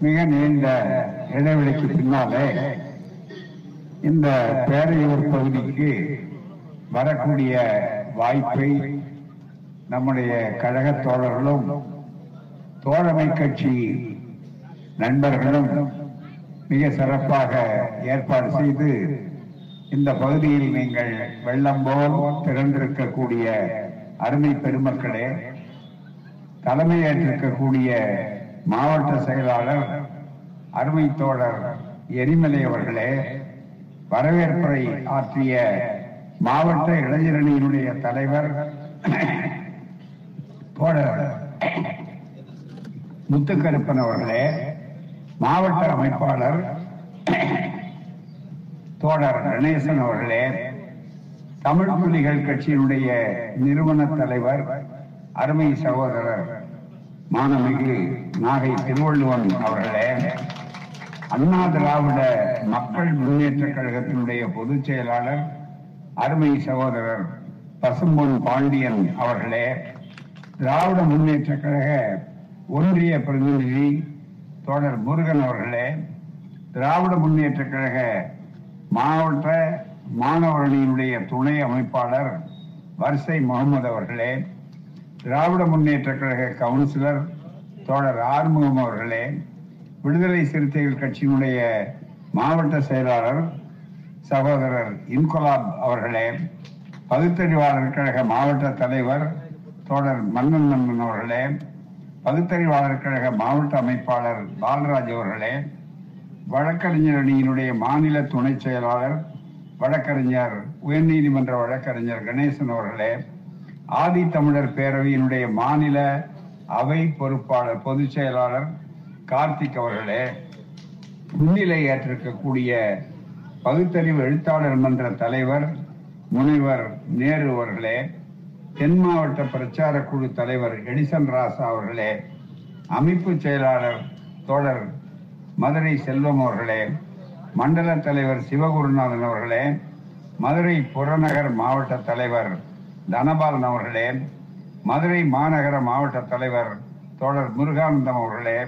மிக நீண்ட இடைவெளிக்கு பின்னாலே இந்த பேரையூர் பகுதிக்கு வரக்கூடிய வாய்ப்பை நம்முடைய கழக தோழர்களும் தோழமை கட்சி நண்பர்களும் மிக சிறப்பாக ஏற்பாடு செய்து இந்த பகுதியில் நீங்கள் வெள்ளம் போல் திறந்திருக்கக்கூடிய அருமை பெருமக்களே தலைமையேற்றிருக்கக்கூடிய மாவட்ட செயலாளர் அருமை தோழர் எரிமலை அவர்களே வரவேற்புரை ஆற்றிய மாவட்ட இளைஞரணியினுடைய தலைவர் தோழர் முத்துக்கருப்பன் அவர்களே மாவட்ட அமைப்பாளர் தோழர் கணேசன் அவர்களே தமிழ் புலிகள் கட்சியினுடைய நிறுவன தலைவர் அருமை சகோதரர் மாணமிகு நாகை திருவள்ளுவன் அவர்களே அண்ணா திராவிட மக்கள் முன்னேற்ற கழகத்தினுடைய பொதுச் செயலாளர் அருமை சகோதரர் பசும்பொன் பாண்டியன் அவர்களே திராவிட முன்னேற்ற கழக ஒன்றிய பிரதிநிதி தோழர் முருகன் அவர்களே திராவிட முன்னேற்ற கழக மாவட்ட மாணவரணியினுடைய துணை அமைப்பாளர் வரிசை முகமது அவர்களே திராவிட முன்னேற்ற கழக கவுன்சிலர் தோழர் ஆறுமுகம் அவர்களே விடுதலை சிறுத்தைகள் கட்சியினுடைய மாவட்ட செயலாளர் சகோதரர் இன்குலாப் அவர்களே பகுத்தறிவாளர் கழக மாவட்ட தலைவர் தோழர் மன்னன் மன்னன் அவர்களே பகுத்தறிவாளர் கழக மாவட்ட அமைப்பாளர் பாலராஜ் அவர்களே வழக்கறிஞர் அணியினுடைய மாநில துணை செயலாளர் வழக்கறிஞர் உயர்நீதிமன்ற வழக்கறிஞர் கணேசன் அவர்களே ஆதி தமிழர் பேரவையினுடைய மாநில அவை பொறுப்பாளர் பொதுச் செயலாளர் கார்த்திக் அவர்களே முன்னிலை ஏற்றிருக்கக்கூடிய பகுத்தறிவு எழுத்தாளர் மன்ற தலைவர் முனைவர் நேரு அவர்களே தென் மாவட்ட பிரச்சார குழு தலைவர் எடிசன் ராசா அவர்களே அமைப்பு செயலாளர் தோழர் மதுரை செல்வம் அவர்களே மண்டல தலைவர் சிவகுருநாதன் அவர்களே மதுரை புறநகர் மாவட்ட தலைவர் தனபாலன் அவர்களே மதுரை மாநகர மாவட்ட தலைவர் தோழர் முருகானந்தம் அவர்களே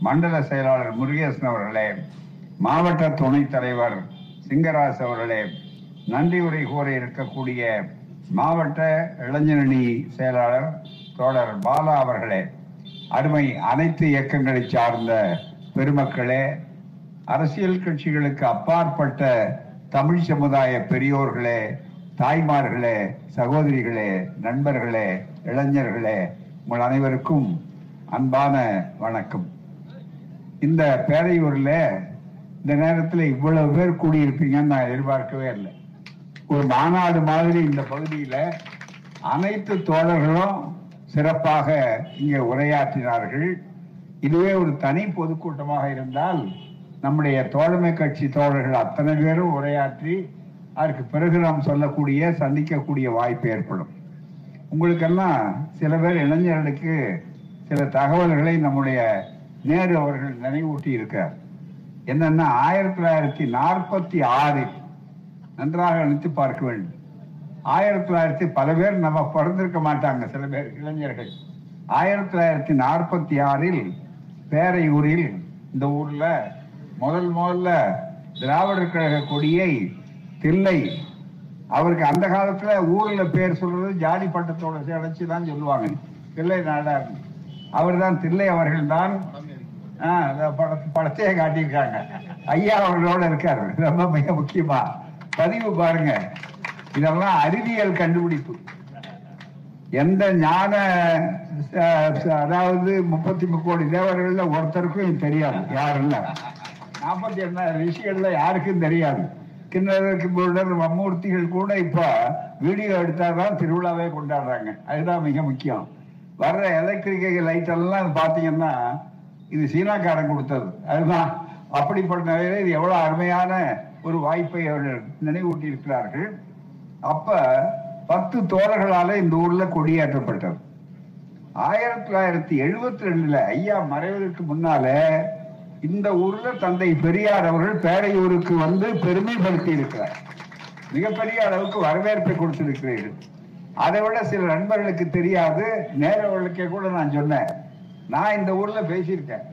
மண்டல செயலாளர் முருகேசன் அவர்களே மாவட்ட துணைத் தலைவர் சிங்கராஜ் அவர்களே நன்றி உரை கூற இருக்கக்கூடிய மாவட்ட இளைஞரணி செயலாளர் தோழர் பாலா அவர்களே அருமை அனைத்து இயக்கங்களை சார்ந்த பெருமக்களே அரசியல் கட்சிகளுக்கு அப்பாற்பட்ட தமிழ் சமுதாய பெரியோர்களே தாய்மார்களே சகோதரிகளே நண்பர்களே இளைஞர்களே உங்கள் அனைவருக்கும் அன்பான வணக்கம். இந்த பேரையூரில் இந்த நேரத்தில் இவ்வளவு பேர் கூடியிருப்பீங்கன்னு நான் எதிர்பார்க்கவே இல்லை. ஒரு மாநாடு மாதிரி இந்த பகுதியில் அனைத்து தோழர்களும் சிறப்பாக இங்கே உரையாற்றினார்கள். இதுவே ஒரு தனி பொதுக்கூட்டமாக இருந்தால் நம்முடைய தோழமை கட்சி தோழர்கள் அத்தனை பேரும் உரையாற்றி அதற்கு பிறகு நாம் சொல்லக்கூடிய சந்திக்கக்கூடிய வாய்ப்பு ஏற்படும். உங்களுக்கெல்லாம் சில பேர் இளைஞர்களுக்கு சில தகவல்களை நம்முடைய நேரு அவர்கள் நினைவூட்டி இருக்கார். என்னன்னா ஆயிரத்தி தொள்ளாயிரத்தி நாற்பத்தி ஆறில் நன்றாக நினைத்து பார்க்க வேண்டும். ஆயிரத்தி தொள்ளாயிரத்தி பல பேர் நம்ம பிறந்திருக்க மாட்டாங்க சில பேர் இளைஞர்கள். ஆயிரத்தி தொள்ளாயிரத்தி நாற்பத்தி ஆறில் பேரையூரில் இந்த ஊர்ல முதல் முதல்ல திராவிடர் கழக கொடியை தில்லை அவருக்கு அந்த காலத்துல ஊர்ல பேர் சொல்றது ஜாதி பட்டத்தோட சேர்த்து தான் சொல்லுவாங்க. தில்லை நாடார். அவர் தான் தில்லை அவர்கள் தான் படத்தையே காட்டியிருக்காங்க. ஐயா அவர்களோட இருக்காரு. ரொம்ப மிக முக்கியமா. பதிவு பாருங்க. இதெல்லாம் அறிவியல் கண்டுபிடிப்பு. எந்த ஞான அதாவது முப்பத்தி கோடி தேவர்கள்ல ஒருத்தருக்கும் தெரியாது. யாரும் இல்ல நாற்பத்தி எண்ணாயிரம் ரிஷிகள்ல யாருக்கும் தெரியாது. கிண்ணறருக்கு முருடர் மம்மூர்த்திகள் கூட இப்போ வீடியோ எடுத்தாதான் திருவிழாவே கொண்டாடுறாங்க. அதுதான் மிக முக்கியம். வர்ற எலக்ட்ரிக் லைட் எல்லாம் பார்த்தீங்கன்னா இது சீனாக்காரன் கொடுத்தது. அதுதான். அப்படிப்பட்ட நிலையில இது எவ்வளோ அருமையான ஒரு வாய்ப்பை அவர்கள் நினைவூட்டி இருக்கிறார்கள் அப்ப பத்து தோழர்களால இந்த ஊர்ல கொடியேற்றப்பட்டது. ஆயிரத்தி தொள்ளாயிரத்தி எழுபத்தி ரெண்டுல ஐயா மறைவதற்கு முன்னால இந்த ஊர்ல தந்தை பெரியார் அவர்கள் பேரையூருக்கு வந்து பெருமைப்படுத்தி இருக்கிறார். மிகப்பெரிய அளவுக்கு வரவேற்பை கொடுத்திருக்கிறீர்கள் அதை விட சில நண்பர்களுக்கு தெரியாது நேரவர்களுக்கே கூட நான் சொன்னேன். நான் இந்த ஊர்ல பேசியிருக்கேன்.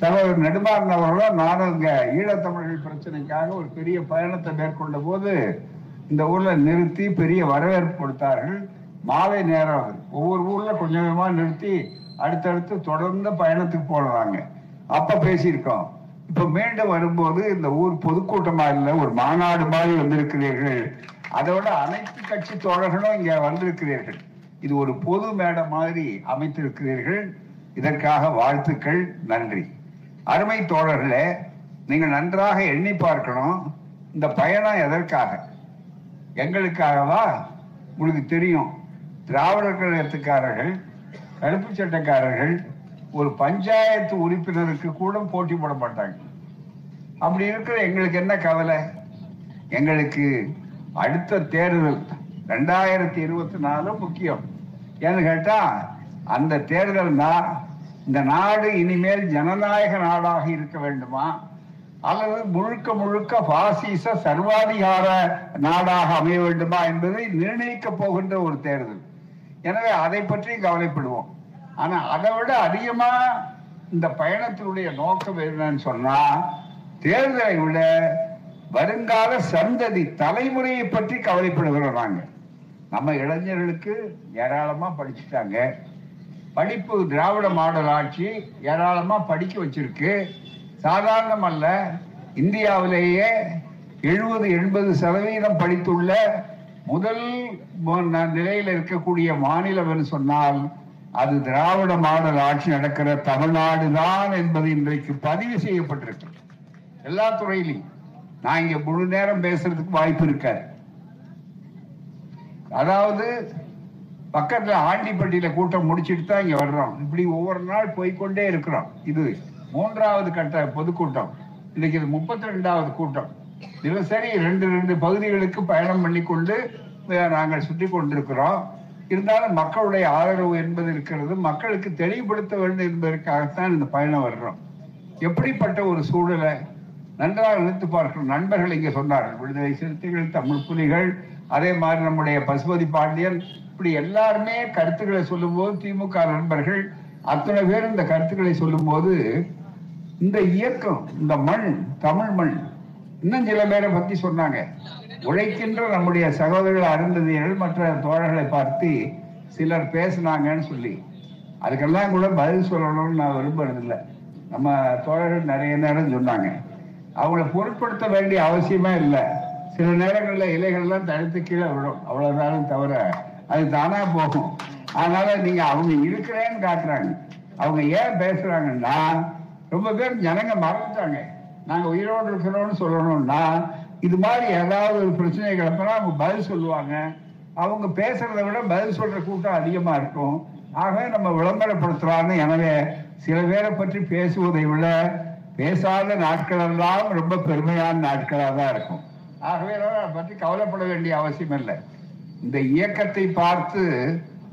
சகோதரர் நெடுமாறன் அவர்களும் நானும் இங்க ஈழத்தமிழர்கள் பிரச்சனைக்காக ஒரு பெரிய பயணத்தை மேற்கொண்ட போது இந்த ஊர்ல நிறுத்தி பெரிய வரவேற்பு கொடுத்தார்கள். மாலை நேரம் ஒவ்வொரு ஊர்ல கொஞ்சம் கொஞ்சமா நிறுத்தி அடுத்தடுத்து தொடர்ந்து பயணத்துக்கு போடுறாங்க அப்ப பேசியிருக்கோம். இப்ப மீண்டும் வரும்போது இந்த ஊர் பொதுக்கூட்டமா இல்ல ஒரு மாநாடு மாதிரி வந்திருக்கிறீர்கள். அதோட அனைத்து கட்சி தோழர்களும் இங்க வந்திருக்கிறீர்கள். இது ஒரு பொது மேடை மாதிரி அமைத்திருக்கிறீர்கள். இதற்காக வாழ்த்துக்கள் நன்றி. அருமை தோழர்களே நீங்கள் நன்றாக எண்ணி பார்க்கணும். இந்த பயணம் எதற்காக? எங்களுக்காகவா? உங்களுக்கு தெரியும். திராவிடர் கழகத்துக்காரர்கள் கருப்பு சட்டக்காரர்கள் ஒரு பஞ்சாயத்து உறுப்பினருக்கு கூட போட்டி போட மாட்டாங்க. அப்படி இருக்கிற எங்களுக்கு என்ன கவலை? எங்களுக்கு அடுத்த தேர்தல் ரெண்டாயிரத்தி இருபத்தி நாலு முக்கியம். ஏன்னு கேட்டா அந்த தேர்தல் தான் இந்த நாடு இனிமேல் ஜனநாயக நாடாக இருக்க வேண்டுமா? அல்லது முழுக்க முழுக்க பாசிச சர்வாதிகார நாடாக அமைய வேண்டுமா என்பதை நிர்ணயிக்க போகின்ற ஒரு தேர்தல். எனவே அதை பற்றி கவலைப்படுவோம். ஆனால் அதை விட அதிகமாக இந்த பயணத்தினுடைய நோக்கம் என்னன்னு சொன்னா தேர்தலை விட வருங்கால சந்ததி தலைமுறையை பற்றி கவலைப்படுகிறோம் நாங்கள் நம்ம இளைஞர்களுக்கு ஏராளமா படிச்சுட்டாங்க. படிப்பு திராவிட மாடல் ஆட்சி ஏராளமா படிக்க வச்சிருக்கு. சாதாரணம் அல்ல இந்தியாவிலேயே எழுபது எண்பது சதவீதம் படித்துள்ள முதல் ந- நிலையில் இருக்கக்கூடிய மாநிலம் என்று சொன்னால் அது திராவிட மாடல் ஆட்சி நடக்கிற தமிழ்நாடு தான் என்பது இன்றைக்கு பதிவு செய்யப்பட்டிருக்கு எல்லா துறையிலையும். நான் இங்க முழு நேரம் பேசுறதுக்கு வாய்ப்பு இருக்காது. அதாவது பக்கத்துல ஆண்டிப்பட்டியில கூட்டம் முடிச்சிட்டு தான் இங்க வர்றோம். இப்படி ஒவ்வொரு நாள் போய்க்கொண்டே இருக்கிறோம். இது மூன்றாவது கட்ட பொதுக்கூட்டம். இன்னைக்கு இது முப்பத்தி ரெண்டாவது கூட்டம். தினசரி ரெண்டு ரெண்டு பகுதிகளுக்கு பயணம் பண்ணிக்கொண்டு கொண்டு நாங்கள் சுற்றி கொண்டிருக்கிறோம் இருந்தாலும் மக்களுடைய ஆதரவு என்பது இருக்கிறது. மக்களுக்கு தெளிவுபடுத்த வேண்டும் என்பதற்காகத்தான் இந்த பயணம் வர்றோம். எப்படிப்பட்ட ஒரு சூழலை நன்றாக நினைத்து பார்க்கணும் நண்பர்கள் இங்கே சொன்னார்கள் விடுதலை சிறுத்தைகள் தமிழ் புலிகள் அதே மாதிரி நம்முடைய பசுபதி பாண்டியன். இப்படி எல்லாருமே கருத்துக்களை சொல்லும்போது திமுக நண்பர்கள் அத்தனை பேர் இந்த கருத்துக்களை சொல்லும்போது இந்த இயக்கம் இந்த மண் தமிழ் மண் இன்னும் சில பேரை பத்தி சொன்னாங்க. உழைக்கின்ற நம்முடைய சகோதரர்கள் அருந்ததியர்கள் மற்ற தோழர்களை பார்த்து சிலர் பேசினாங்கன்னு சொல்லி அதுக்கெல்லாம் கூட பதில் சொல்லணும்னு நான் விரும்புறதில்லை. நம்ம தோழர்கள் நிறைய நேரம் சொன்னாங்க. அவங்கள பொருட்படுத்த வேண்டிய அவசியமே இல்லை. சில நேரங்களில் இலைகள்லாம் தடுத்து கீழே விடும் அவ்வளவுதானும் தவிர அது தானா போகும். அதனால நீங்கள் அவங்க இருக்கிறேன்னு காட்டுறாங்க. அவங்க ஏன் பேசுகிறாங்கன்னா ரொம்ப பேர் ஜனங்க மறந்துட்டாங்க. நாங்கள் உயிரோடு இருக்கிறோம்னு சொல்லணும்னா இது மாதிரி ஏதாவது ஒரு பிரச்சனை கிளப்பினா அவங்க பதில் சொல்லுவாங்க. அவங்க பேசுறத விட பதில் சொல்ற கூட்டம் அதிகமா இருக்கும். ஆகவே நம்ம விளம்பரப்படுத்தலாம்னு எனவே சில பேரை பற்றி பேசுவதை விட பேசாத நாட்கள் எல்லாம் ரொம்ப பெருமையான நாட்களாக தான் இருக்கும். ஆகவே அதை பற்றி கவலைப்பட வேண்டிய அவசியம் இல்லை. இந்த இயக்கத்தை பார்த்து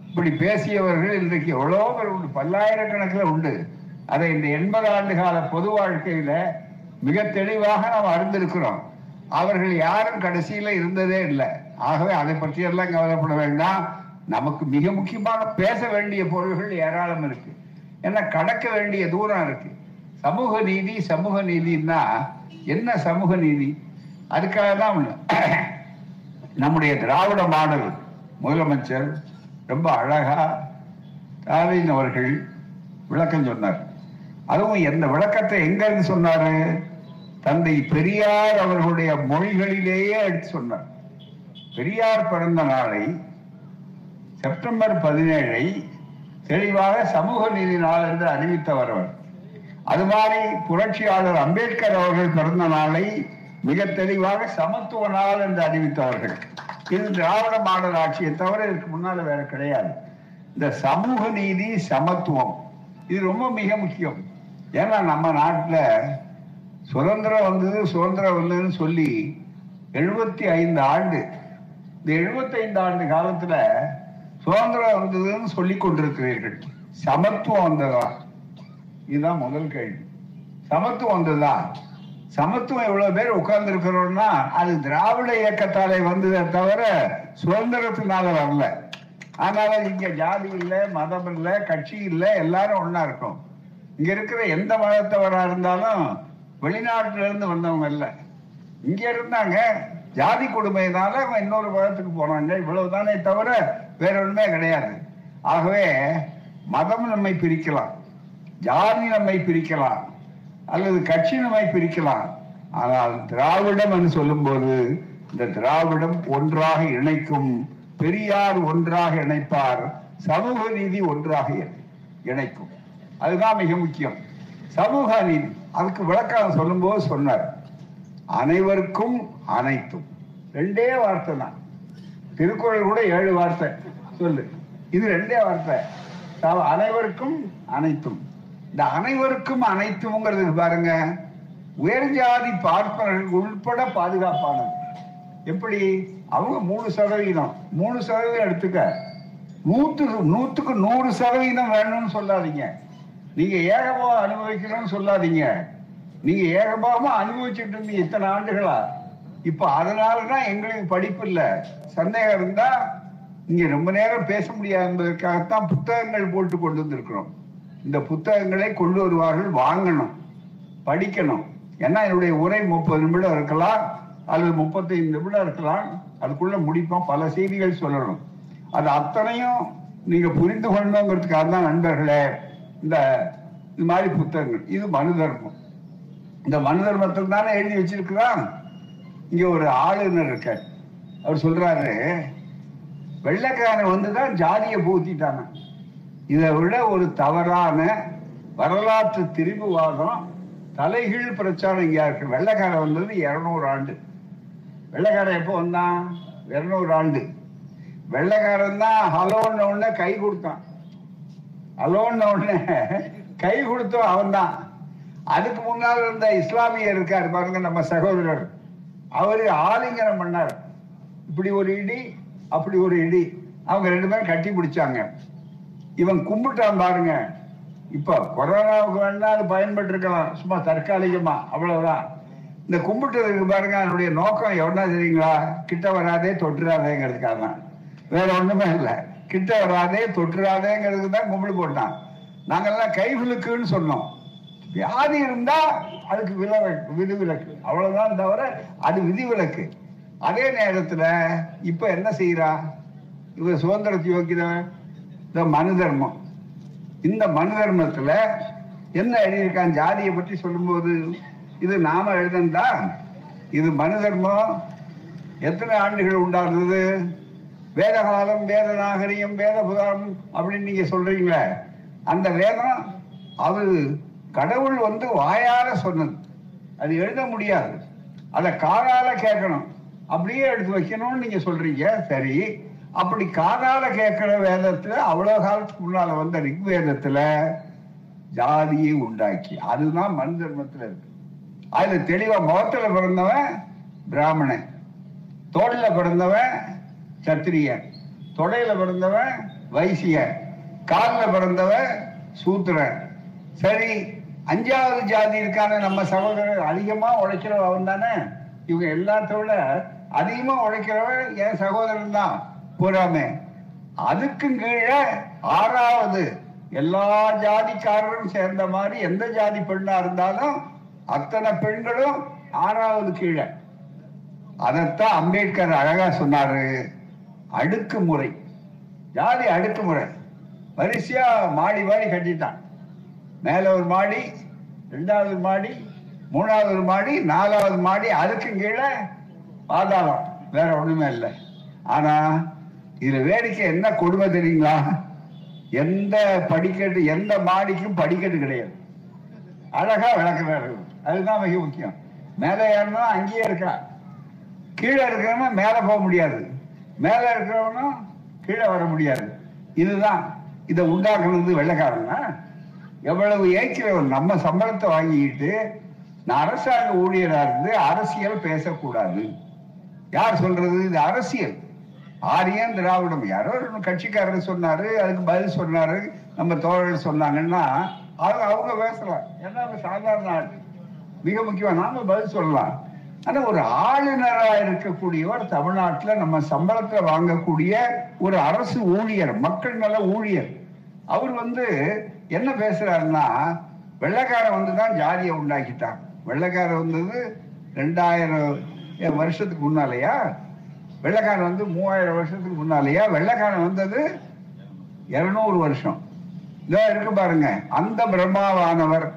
இப்படி பேசியவர்கள் இன்றைக்கு எவ்வளோ பேர் உண்டு? பல்லாயிரக்கணக்கில் உண்டு. அதை இந்த எண்பது ஆண்டு கால பொது வாழ்க்கையில மிக தெளிவாக நாம் அறிந்திருக்கிறோம். அவர்கள் யாரும் கடைசியில இருந்ததே இல்லை. ஆகவே அதை பற்றி எல்லாம் கவலைப்பட வேண்டாம். நமக்கு மிக முக்கியமாக பேச வேண்டிய பொருள்கள் ஏராளம் இருக்கு. ஏன்னா கடக்க வேண்டிய தூரம் இருக்கு. சமூக நீதி சமூக நீதினா என்ன சமூக நீதி? அதுக்காக தான் நம்முடைய திராவிட மாடல் முதலமைச்சர் ரொம்ப அழகா ஸ்டாலின் அவர்கள் விளக்கம் சொன்னார். அதுவும் எந்த விளக்கத்தை எங்க இருந்து சொன்னாரு? தந்தை பெரியார் அவர்களுடைய மொழிகளிலேயே எடுத்து சொன்னார். பெரியார் பிறந்த நாளை செப்டம்பர் பதினேழை தெளிவாக சமூக நீதி நாள் என்று அறிவித்தவர் அவர். அது மாதிரி புரட்சியாளர் அம்பேத்கர் அவர்கள் பிறந்த நாளை மிக தெளிவாக சமத்துவ நாள் என்று அறிவித்தவர்கள் இது திராவிட மாடல் ஆட்சியை தவிர இதுக்கு முன்னால வேற கிடையாது. இந்த சமூக நீதி சமத்துவம் இது ரொம்ப மிக முக்கியம். ஏன்னா நம்ம நாட்டில் சுதந்திரம் வந்தது சுதந்திரம் வந்ததுன்னு சொல்லி எழுபத்தி ஐந்து ஆண்டு இந்த 75 ஆண்டு காலத்துல சுதந்திரம் வந்ததுன்னு சொல்லி கொண்டிருக்கிறீர்கள். சமத்துவம் வந்ததா? இதுதான் முதல் கேள்வி. சமத்துவம் வந்ததா? சமத்துவம் எவ்வளவு பேர் உட்கார்ந்து இருக்கிறோம்னா அது திராவிட இயக்கத்தாலே வந்ததே தவிர சுதந்திரத்தினால வரல. அதனால இங்க ஜாதி இல்லை மதம் இல்லை கட்சி இல்லை எல்லாரும் ஒன்னா இருக்கும். இங்க இருக்கிற எந்த மதத்தவரா இருந்தாலும் வெளிநாட்டுல இருந்து வந்தவங்க இல்ல. இங்க இருந்தாங்க. ஜாதி கொடுமையினால அவன் இன்னொரு மதத்துக்கு போனாங்க. இவ்வளவுதானே தவிர வேற ஒண்ணுமே கிடையாது. ஆகவே மதம் நம்மை பிரிக்கலாம். ஜாதி நம்மை பிரிக்கலாம். அல்லது கட்சி நம்மை பிரிக்கலாம். ஆனால் திராவிடம் என்று சொல்லும்போது இந்த திராவிடம் ஒன்றாக இணைக்கும் பெரியார் ஒன்றாக இணைப்பார் சமூக நீதி ஒன்றாக இணைக்கும். அதுதான் மிக முக்கியம். சமூக நீதி. அதுக்கு விளக்கம் சொல்லும்போது சொன்னார். அனைவருக்கும் அனைத்தும். ரெண்டே வார்த்தை தான். திருக்குறள் கூட ஏழு வார்த்தை. சொல்லு. இது ரெண்டே வார்த்தை. அனைவருக்கும் அனைத்தும். இந்த அனைவருக்கும் அனைத்துங்கிறது பாருங்க உயர் ஜாதி பார்ப்பனர்கள் உள்பட பாதுகாப்பானது. எப்படி? அவங்க மூணு சதவீதம். மூணு சதவீதம் எடுத்துக்க. நூத்துக்கு நூத்துக்கு நூறு சதவீதம் வேணும்னு சொல்லாதீங்க. நீங்க ஏகபோக அனுபவிக்கணும்னு சொல்லாதீங்க. நீங்க ஏகமாக அனுபவிச்சுட்டு இருந்தீங்க இத்தனை ஆண்டுகளா? இப்ப அதனாலதான் எங்களுக்கு படிப்பு இல்ல. சந்தேகம் இருந்தா இங்க ரொம்ப நேரம் பேச முடியாது என்பதற்காகத்தான் புத்தகங்கள் போட்டு கொண்டு வந்திருக்கிறோம். இந்த புத்தகங்களை கொண்டு வருவார்கள் வாங்கணும் படிக்கணும். ஏன்னா என்னுடைய உரை முப்பது நிமிடம் இருக்கலாம் அல்லது முப்பத்தைந்து நிமிடம் இருக்கலாம். அதுக்குள்ள முடிப்போம் பல செய்திகள் சொல்லணும். அது அத்தனையும் நீங்க புரிந்து கொள்ளணுங்கிறதுக்காக தான் நண்பர்களே இந்த இது மாதிரி புத்தகங்கள். இது மனு தர்மம். இந்த மனு தர்மத்தில் தானே எழுதி வச்சிருக்கிறான்? இங்க ஒரு ஆளுநர் இருக்க அவர் சொல்றாரு வெள்ளைக்காரன் வந்துதான் ஜாதியை பூத்திட்டாங்க இதை விட ஒரு தவறான வரலாற்று திரிபுவாதம் தலைகீழ் பிரச்சாரம் இங்கே இருக்கு. வெள்ளைக்காரன் வந்தது இரநூறு ஆண்டு. வெள்ளைக்காரன் எப்போ வந்தான்? இரநூறு ஆண்டு. வெள்ளைக்காரன் தான் ஹலோன்னு உடனே கை கொடுத்தான். ஹலோன்னு உடனே கை கொடுத்தோம் அவன் தான் அதுக்கு முன்னால் இருந்த இஸ்லாமியர் இருக்கார் பாருங்க நம்ம சகோதரர். அவரு ஆலிங்கனம் பண்ணார். இப்படி ஒரு இடி அப்படி ஒரு இடி. அவங்க ரெண்டு பேரும் கட்டி பிடிச்சாங்க. இவன் கும்பிட்டான் பாருங்க. இப்ப கொரோனாவுக்கு வேணா அது பயன்பட்டு இருக்கலாம் சும்மா தற்காலிகமா அவ்வளவுதான். இந்த கும்பிட்டதுக்கு பாருங்க அதனுடைய நோக்கம் எவ்வளோ தெரியுங்களா? கிட்ட வராதே தொட்டுறாதேங்கிறதுக்காக தான் வேற ஒண்ணுமே இல்லை. கிட்ட வராதே தொட்டுறாதேங்கிறது தான் கும்பிடு போட்டான். நாங்கெல்லாம் கைவிழுக்குன்னு சொன்னோம். வியாதி இருந்தா அதுக்கு விலக்கு விதிவிலக்கு. அவ்வளவுதான் தவிர அது விதிவிலக்கு. அதே நேரத்துல இப்ப என்ன செய்யறா இவ சுதந்திரத்தை யோக்கியவன் இந்த மனு தர்மம். இந்த மனு தர்மத்துல என்ன எழுதியிருக்கான்? ஜாதியை பற்றி சொல்லும்போது இது நாம எழுதண்டா? இது மனு தர்மம். எத்தனை ஆண்டுகள் உண்டானது வேதகாலம் வேத நாகரிகம் வேத புதாரம் அப்படின்னு நீங்க சொல்றீங்களே அந்த வேதம் அது கடவுள் வந்து வாயார சொன்னது. அது எழுத முடியாது. அதை காதால கேட்கணும். அப்படியே எடுத்து வைக்கணும்னு நீங்க சொல்றீங்க. சரி. அப்படி காதால கேட்கிற வேதத்துல அவ்வளவு காலத்துக்கு முன்னால வந்த ரிக்வேதத்துல ஜாதியை உண்டாக்கி. அதுதான் மனு தர்மத்துல இருக்கு. அதுல தெளிவா முகத்துல பிறந்தவன் பிராமணன். தோல்ல பிறந்தவன் சத்திரியன் தொடையில பிறந்தவன் வைசிய. காலில் பிறந்தவன் சூத்திரன். சரி அஞ்சாவது ஜாதி இருக்கான நம்ம சகோதரர் அதிகமா உழைக்கிறவன் அவன் தானே? இவங்க எல்லாத்தோட அதிகமா உழைக்கிறவன் என் சகோதரன் தான். பூராமே அதுக்கும் கீழே ஆறாவது எல்லா ஜாதிக்காரரும் சேர்ந்த மாதிரி எந்த ஜாதி பெண்ணா இருந்தாலும் அத்தனை பெண்களும் ஆறாவது கீழே. அதைத்தான் அம்பேத்கர் அழகா சொன்னாரு. அடுக்குமுறை. ஜாதி அடுக்குமுறை. வரிசையா மாடி மாடி கட்டிட்டான். மேல ஒரு மாடி ரெண்டாவது மாடி மூணாவது மாடி நாலாவது மாடி அதுக்கும் கீழே பாதாளம். வேற ஒண்ணுமே இல்லை. ஆனா இதுல வேடிக்கை என்ன கொடுமை தெரியுங்களா? எந்த படிக்கட்டு எந்த மாடிக்கும் படிக்கட்டு கிடையாது. அழகா விளக்குறாரு அதுதான் மிக முக்கியம். மேலே ஏறணும் அங்கேயே இருக்கலாம் கீழே இருக்கிறவங்க மேலே போக முடியாது. மேல இருக்கிறவனும் கீழே வர முடியாது. இதுதான். இதை உண்டாக்குனது வெள்ளக்காரன்னா எவ்வளவு ஏய்க்கிறவன்? நம்ம சம்பளத்தை வாங்கிக்கிட்டு நான் அரசாங்க ஊழியரா இருந்து அரசியல் பேசக்கூடாது. யார் சொல்றது? இது அரசியல். ஆரியன் திராவிடம். யாரோ ஒரு கட்சிக்காரர் சொன்னாரு அதுக்கு பதில் சொன்னாரு நம்ம தோழர்கள் சொன்னாங்கன்னா அது அவங்க பேசலாம். ஏன்னா சாதாரண ஆள். மிக முக்கியம் நாம பதில் சொல்லலாம். ஆனா ஒரு ஆளுநரா இருக்கக்கூடியவர் தமிழ்நாட்டுல நம்ம சம்பளத்துல வாங்கக்கூடிய ஒரு அரசு ஊழியர் மக்கள் நல ஊழியர். அவர் வந்து என்ன பேசுறாருன்னா வெள்ளைக்காரன் வந்து தான் ஜாதியை உண்டாக்கிட்டான். வெள்ளைக்காரன் வந்தது ரெண்டாயிரம் வருஷத்துக்கு முன்னாலயா? வெள்ளைக்காரன் வந்து மூவாயிரம் வருஷத்துக்கு முன்னாலயா? வெள்ளைக்காரன் வந்தது இருநூறு வருஷம். இதாக இருக்கு பாருங்க அந்த பிரம்மாவானவர்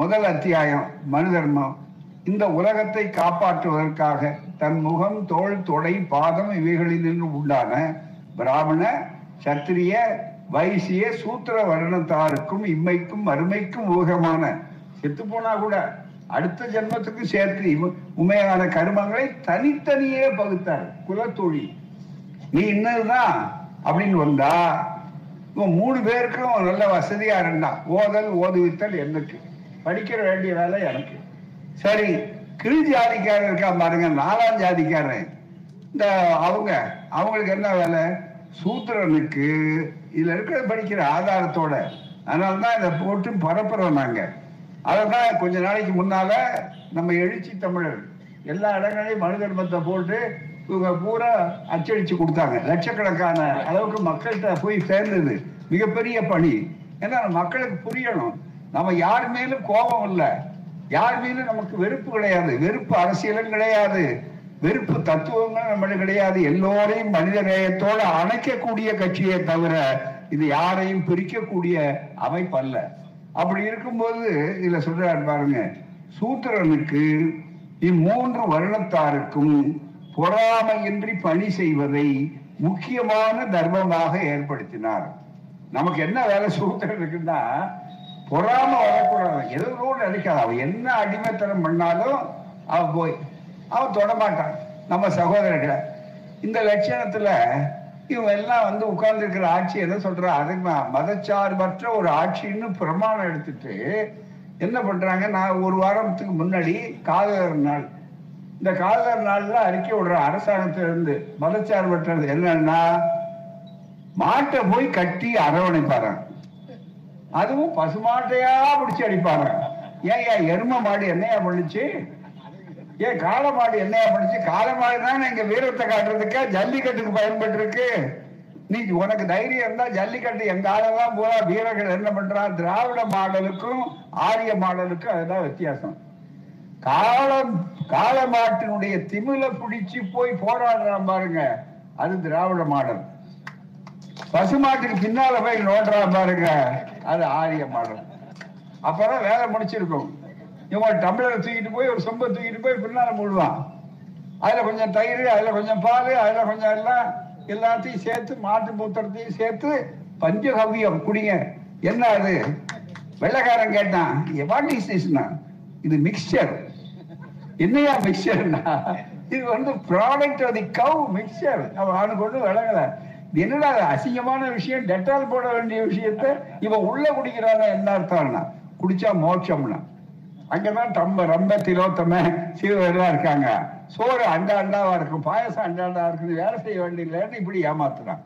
முதல் அத்தியாயம் மனு தர்மம் இந்த உலகத்தை காப்பாற்றுவதற்காக தன் முகம் தோள் தொடை பாதம் இவைகளில் உண்டான பிராமண சத்திரிய வைசிய சூத்திர வருணத்தாருக்கும் இம்மைக்கும் மறுமைக்கும் ஊகமான செத்து போனா கூட அடுத்த ஜென்மத்துக்கு சேர்த்து உண்மையான கருமங்களை தனித்தனியே பகுத்தார். குலத்தொழில் நீ இன்னதுதான் அப்படின்னு வந்தா இவன் மூணு பேருக்கும் நல்ல வசதியா இருந்தான். ஓதல் ஓதுவித்தல் எனக்கு படிக்கிற வேண்டிய வேலை எனக்கு. சரி கீழ் ஜாதிக்காரன் இருக்கான் பாருங்க நாலாம் ஜாதிக்காரன் இந்த அவங்க அவங்களுக்கு என்ன வேலை? சூத்திரனுக்கு இதுல இருக்கிற படிக்கிற ஆதாரத்தோட. அதனாலதான் இதை போட்டு பரப்புறோம் நாங்க. அதான் கொஞ்ச நாளைக்கு முன்னால நம்ம எழுச்சி தமிழர் எல்லா இடங்களையும் மனு தர்மத்தை போட்டு இவங்க பூரா அச்சடிச்சு கொடுத்தாங்க. லட்சக்கணக்கான அளவுக்கு மக்கள்கிட்ட போய் சேர்ந்தது. மிகப்பெரிய பணி. ஏன்னா மக்களுக்கு புரியணும். நம்ம யார் மேலும் கோபம் இல்லை. யார் மீது நமக்கு வெறுப்பு கிடையாது. வெறுப்பு அரசியலும் கிடையாது. வெறுப்பு தத்துவங்கள் நம்மளுக்கு கிடையாது. எல்லோரையும் மனித நேயத்தோடு அணைக்கக்கூடிய கட்சியை தவிர இது யாரையும் பிரிக்கக்கூடிய அமைப்பு அல்ல. அப்படி இருக்கும்போது இதுல சொல்றாரு பாருங்க சூத்திரனுக்கு இம்மூன்று வருணத்தாருக்கும் பொறாமையின்றி பணி செய்வதை முக்கியமான தர்மமாக ஏற்படுத்தினார். நமக்கு என்ன வேலை சூத்திரனுக்குன்னா பொறாம வரக்கூடாது எதோ அடிக்காது. அவன் என்ன அடிமைத்தனம் பண்ணாலும் அவன் போய் அவன் தொடமாட்டான் நம்ம சகோதரர்களை. இந்த லட்சணத்துல இவங்க எல்லாம் வந்து உட்கார்ந்து இருக்கிற ஆட்சி என்ன சொல்றா? அதுக்கு மதச்சார்பற்ற ஒரு ஆட்சின்னு பிரமாணம் எடுத்துட்டு என்ன பண்றாங்க? நான் ஒரு வாரத்துக்கு முன்னாடி காதலர் நாள். இந்த காதலர் நாள்ல அறிக்கை விடுற அரசாங்கத்திலிருந்து மதச்சார்பற்றது என்னன்னா மாட்டை போய் கட்டி அரவணைப்பாரான் அதுவும் பசுமாட்டையா பிடிச்சி அடிப்பாங்க. ஏன் ஏன் எரும மாடு என்னையா பண்ணுச்சு ஏன் காளை மாடு என்னையா பண்ணுச்சு காளை மாடு தான் எங்க வீரத்தை காட்டுறதுக்கே ஜல்லிக்கட்டுக்கு பயன்பட்டு இருக்கு நீ உனக்கு தைரியம் இருந்தா ஜல்லிக்கட்டு எங்க ஆளெல்லாம் போல வீரர்கள் என்ன பண்றான் திராவிட மாடலுக்கும் ஆரிய மாடலுக்கும் அதுதான் வித்தியாசம். காலம் காள மாட்டினுடைய திமில பிடிச்சு போய் போராடுறான் பாருங்க. அது திராவிட மாடல். பசுமாட்டுக்கு பின்னால போய் நோண்டுறான் பாருங்க. அது ஆரிய மாடல் அப்பதான் வேலை முடிச்சிருக்கும். இவன் டம்ளரை தூக்கிட்டு போய் ஒரு சொம்பை தூக்கிட்டு போய் பின்னால மூடுவான். அதுல கொஞ்சம் தயிர் அதுல கொஞ்சம் பால் அதுல கொஞ்சம் எல்லாம் எல்லாத்தையும் சேர்த்து மாட்டு மூத்திரத்தையும் சேர்த்து பஞ்சகவ்யம் குடிங்க. என்ன அது? வெள்ளைக்காரன் கேட்டான் வாட் இஸ் இது மிக்சர் என்னையா மிக்சர்னா இது வந்து product of the cow mixture அவன் அவனுக்கு ஒன்றும் விளங்கலை. என்னடா அசிங்கமான விஷயம்? டெட்டால் போட வேண்டிய விஷயத்த இவன் உள்ள குடிக்கிறான என்ன அர்த்தம்னா? குடிச்சா மோட்சம்னா. அங்கதான் தம்ப ரொம்ப திலோத்தம சிவரெல்லாம் இருக்காங்க. சோறு அண்டாண்டாவா இருக்கும். பாயசம் அண்டா இருக்குது. வேலை செய்ய வேண்டியதில்லைன்னு இப்படி ஏமாத்துறான்.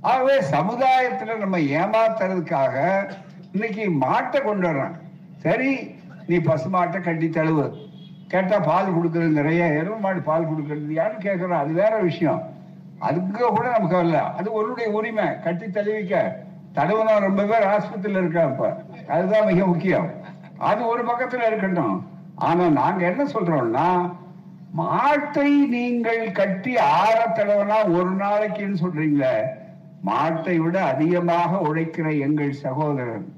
ஆகவே சமுதாயத்துல நம்ம ஏமாத்துறதுக்காக இன்னைக்கு மாட்டை கொண்டு வர்றான். சரி நீ பசுமாட்டை கட்டி தழுவு. கேட்டா பால் கொடுக்கறது நிறைய. எருமை மாடு பால் கொடுக்கறது யாரும் கேட்கறோம் அது வேற விஷயம். அதுக்கு கூட நமக்கு வரல அது ஒருடைய உரிமை. கட்டி தழுவிக்க. தடவுனா ரொம்ப பேர் ஆஸ்பத்திரியில் இருக்கா இப்ப. அதுதான் மிக முக்கியம். அது ஒரு பக்கத்துல இருக்கட்டும். ஆனா நாங்க என்ன சொல்றோம்னா மாட்டை நீங்கள் கட்டி ஆற தடவைனா ஒரு நாளைக்குன்னு சொல்றீங்களே. மாட்டை விட அதிகமாக உழைக்கிற எங்கள் சகோதரன்.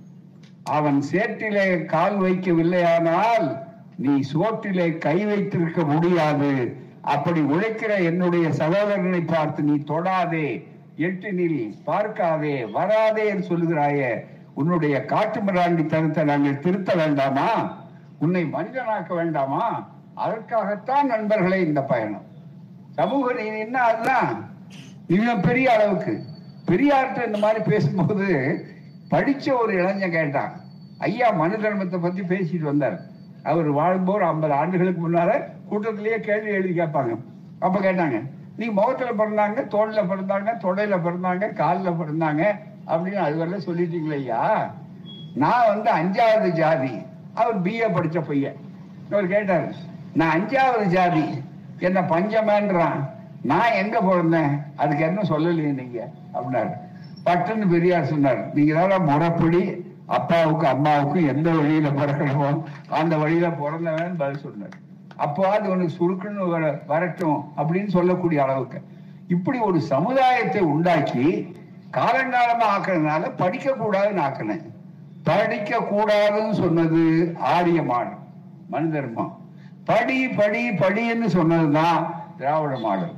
அவன் சேற்றிலே கால் வைக்கவில்லையானால் நீ சோற்றிலே கை வைத்திருக்க முடியாது. அப்படி உழைக்கிற என்னுடைய சகோதரனை பார்த்து நீ தொடாதே எட்டு எட்டினில் பார்க்காதே வராதே என்று சொல்லுகிறாயே உன்னுடைய காட்டு மிராண்டித்தனத்தை நாங்கள் திருத்த வேண்டாமா? உன்னை மனிதனாக்க வேண்டாமா? அதற்காகத்தான் நண்பர்களே இந்த பயணம். சமூக நீதி என்ன அதுதான் இன்னும் பெரிய அளவுக்கு. பெரியார்கிட்ட இந்த மாதிரி பேசும்போது படிச்ச ஒரு இளைஞன் கேட்டான் ஐயா மனு தர்மத்தை பத்தி பேசிட்டு வந்தார். அவர் வாழும்போது ஐம்பது ஆண்டுகளுக்கு முன்னால கூட்டத்திலேயே கேள்வி எழுதி கேட்பாங்க. அப்ப கேட்டாங்க நீ முகத்துல பிறந்தாங்க தோல்ல பிறந்தாங்க தொடையில பிறந்தாங்க காலில் பிறந்தாங்க அப்படின்னு அது வரல சொல்லிட்டீங்களே ஐயா. நான் வந்து அஞ்சாவது ஜாதி. அவர் பிஏ படிச்ச பையன். அவர் கேட்டார் நான் அஞ்சாவது ஜாதி. என்ன பஞ்சமேன்றான். நான் எங்க பிறந்தேன்? அதுக்கு என்ன சொல்லலையே நீங்க? அப்படின்னாரு. பட்டுன்னு பெரியார் சொன்னார் நீங்க தான் முறைப்படி. அப்பாவுக்கும் அம்மாவுக்கும் எந்த வழியில பிறக்கணுமோ அந்த வழியில பிறந்தவன் பதில் சொன்னார். அப்போ அது உனக்கு சுருக்குன்னு வர- வரட்டும் அப்படின்னு சொல்லக்கூடிய அளவுக்கு. இப்படி ஒரு சமுதாயத்தை உண்டாக்கி காலங்காலமா ஆக்குறதுனால படிக்க கூடாதுன்னு ஆக்கினேன். படிக்க கூடாதுன்னு சொன்னது ஆரிய மாடல் படி படி படின்னு சொன்னதுதான் திராவிட மாடல்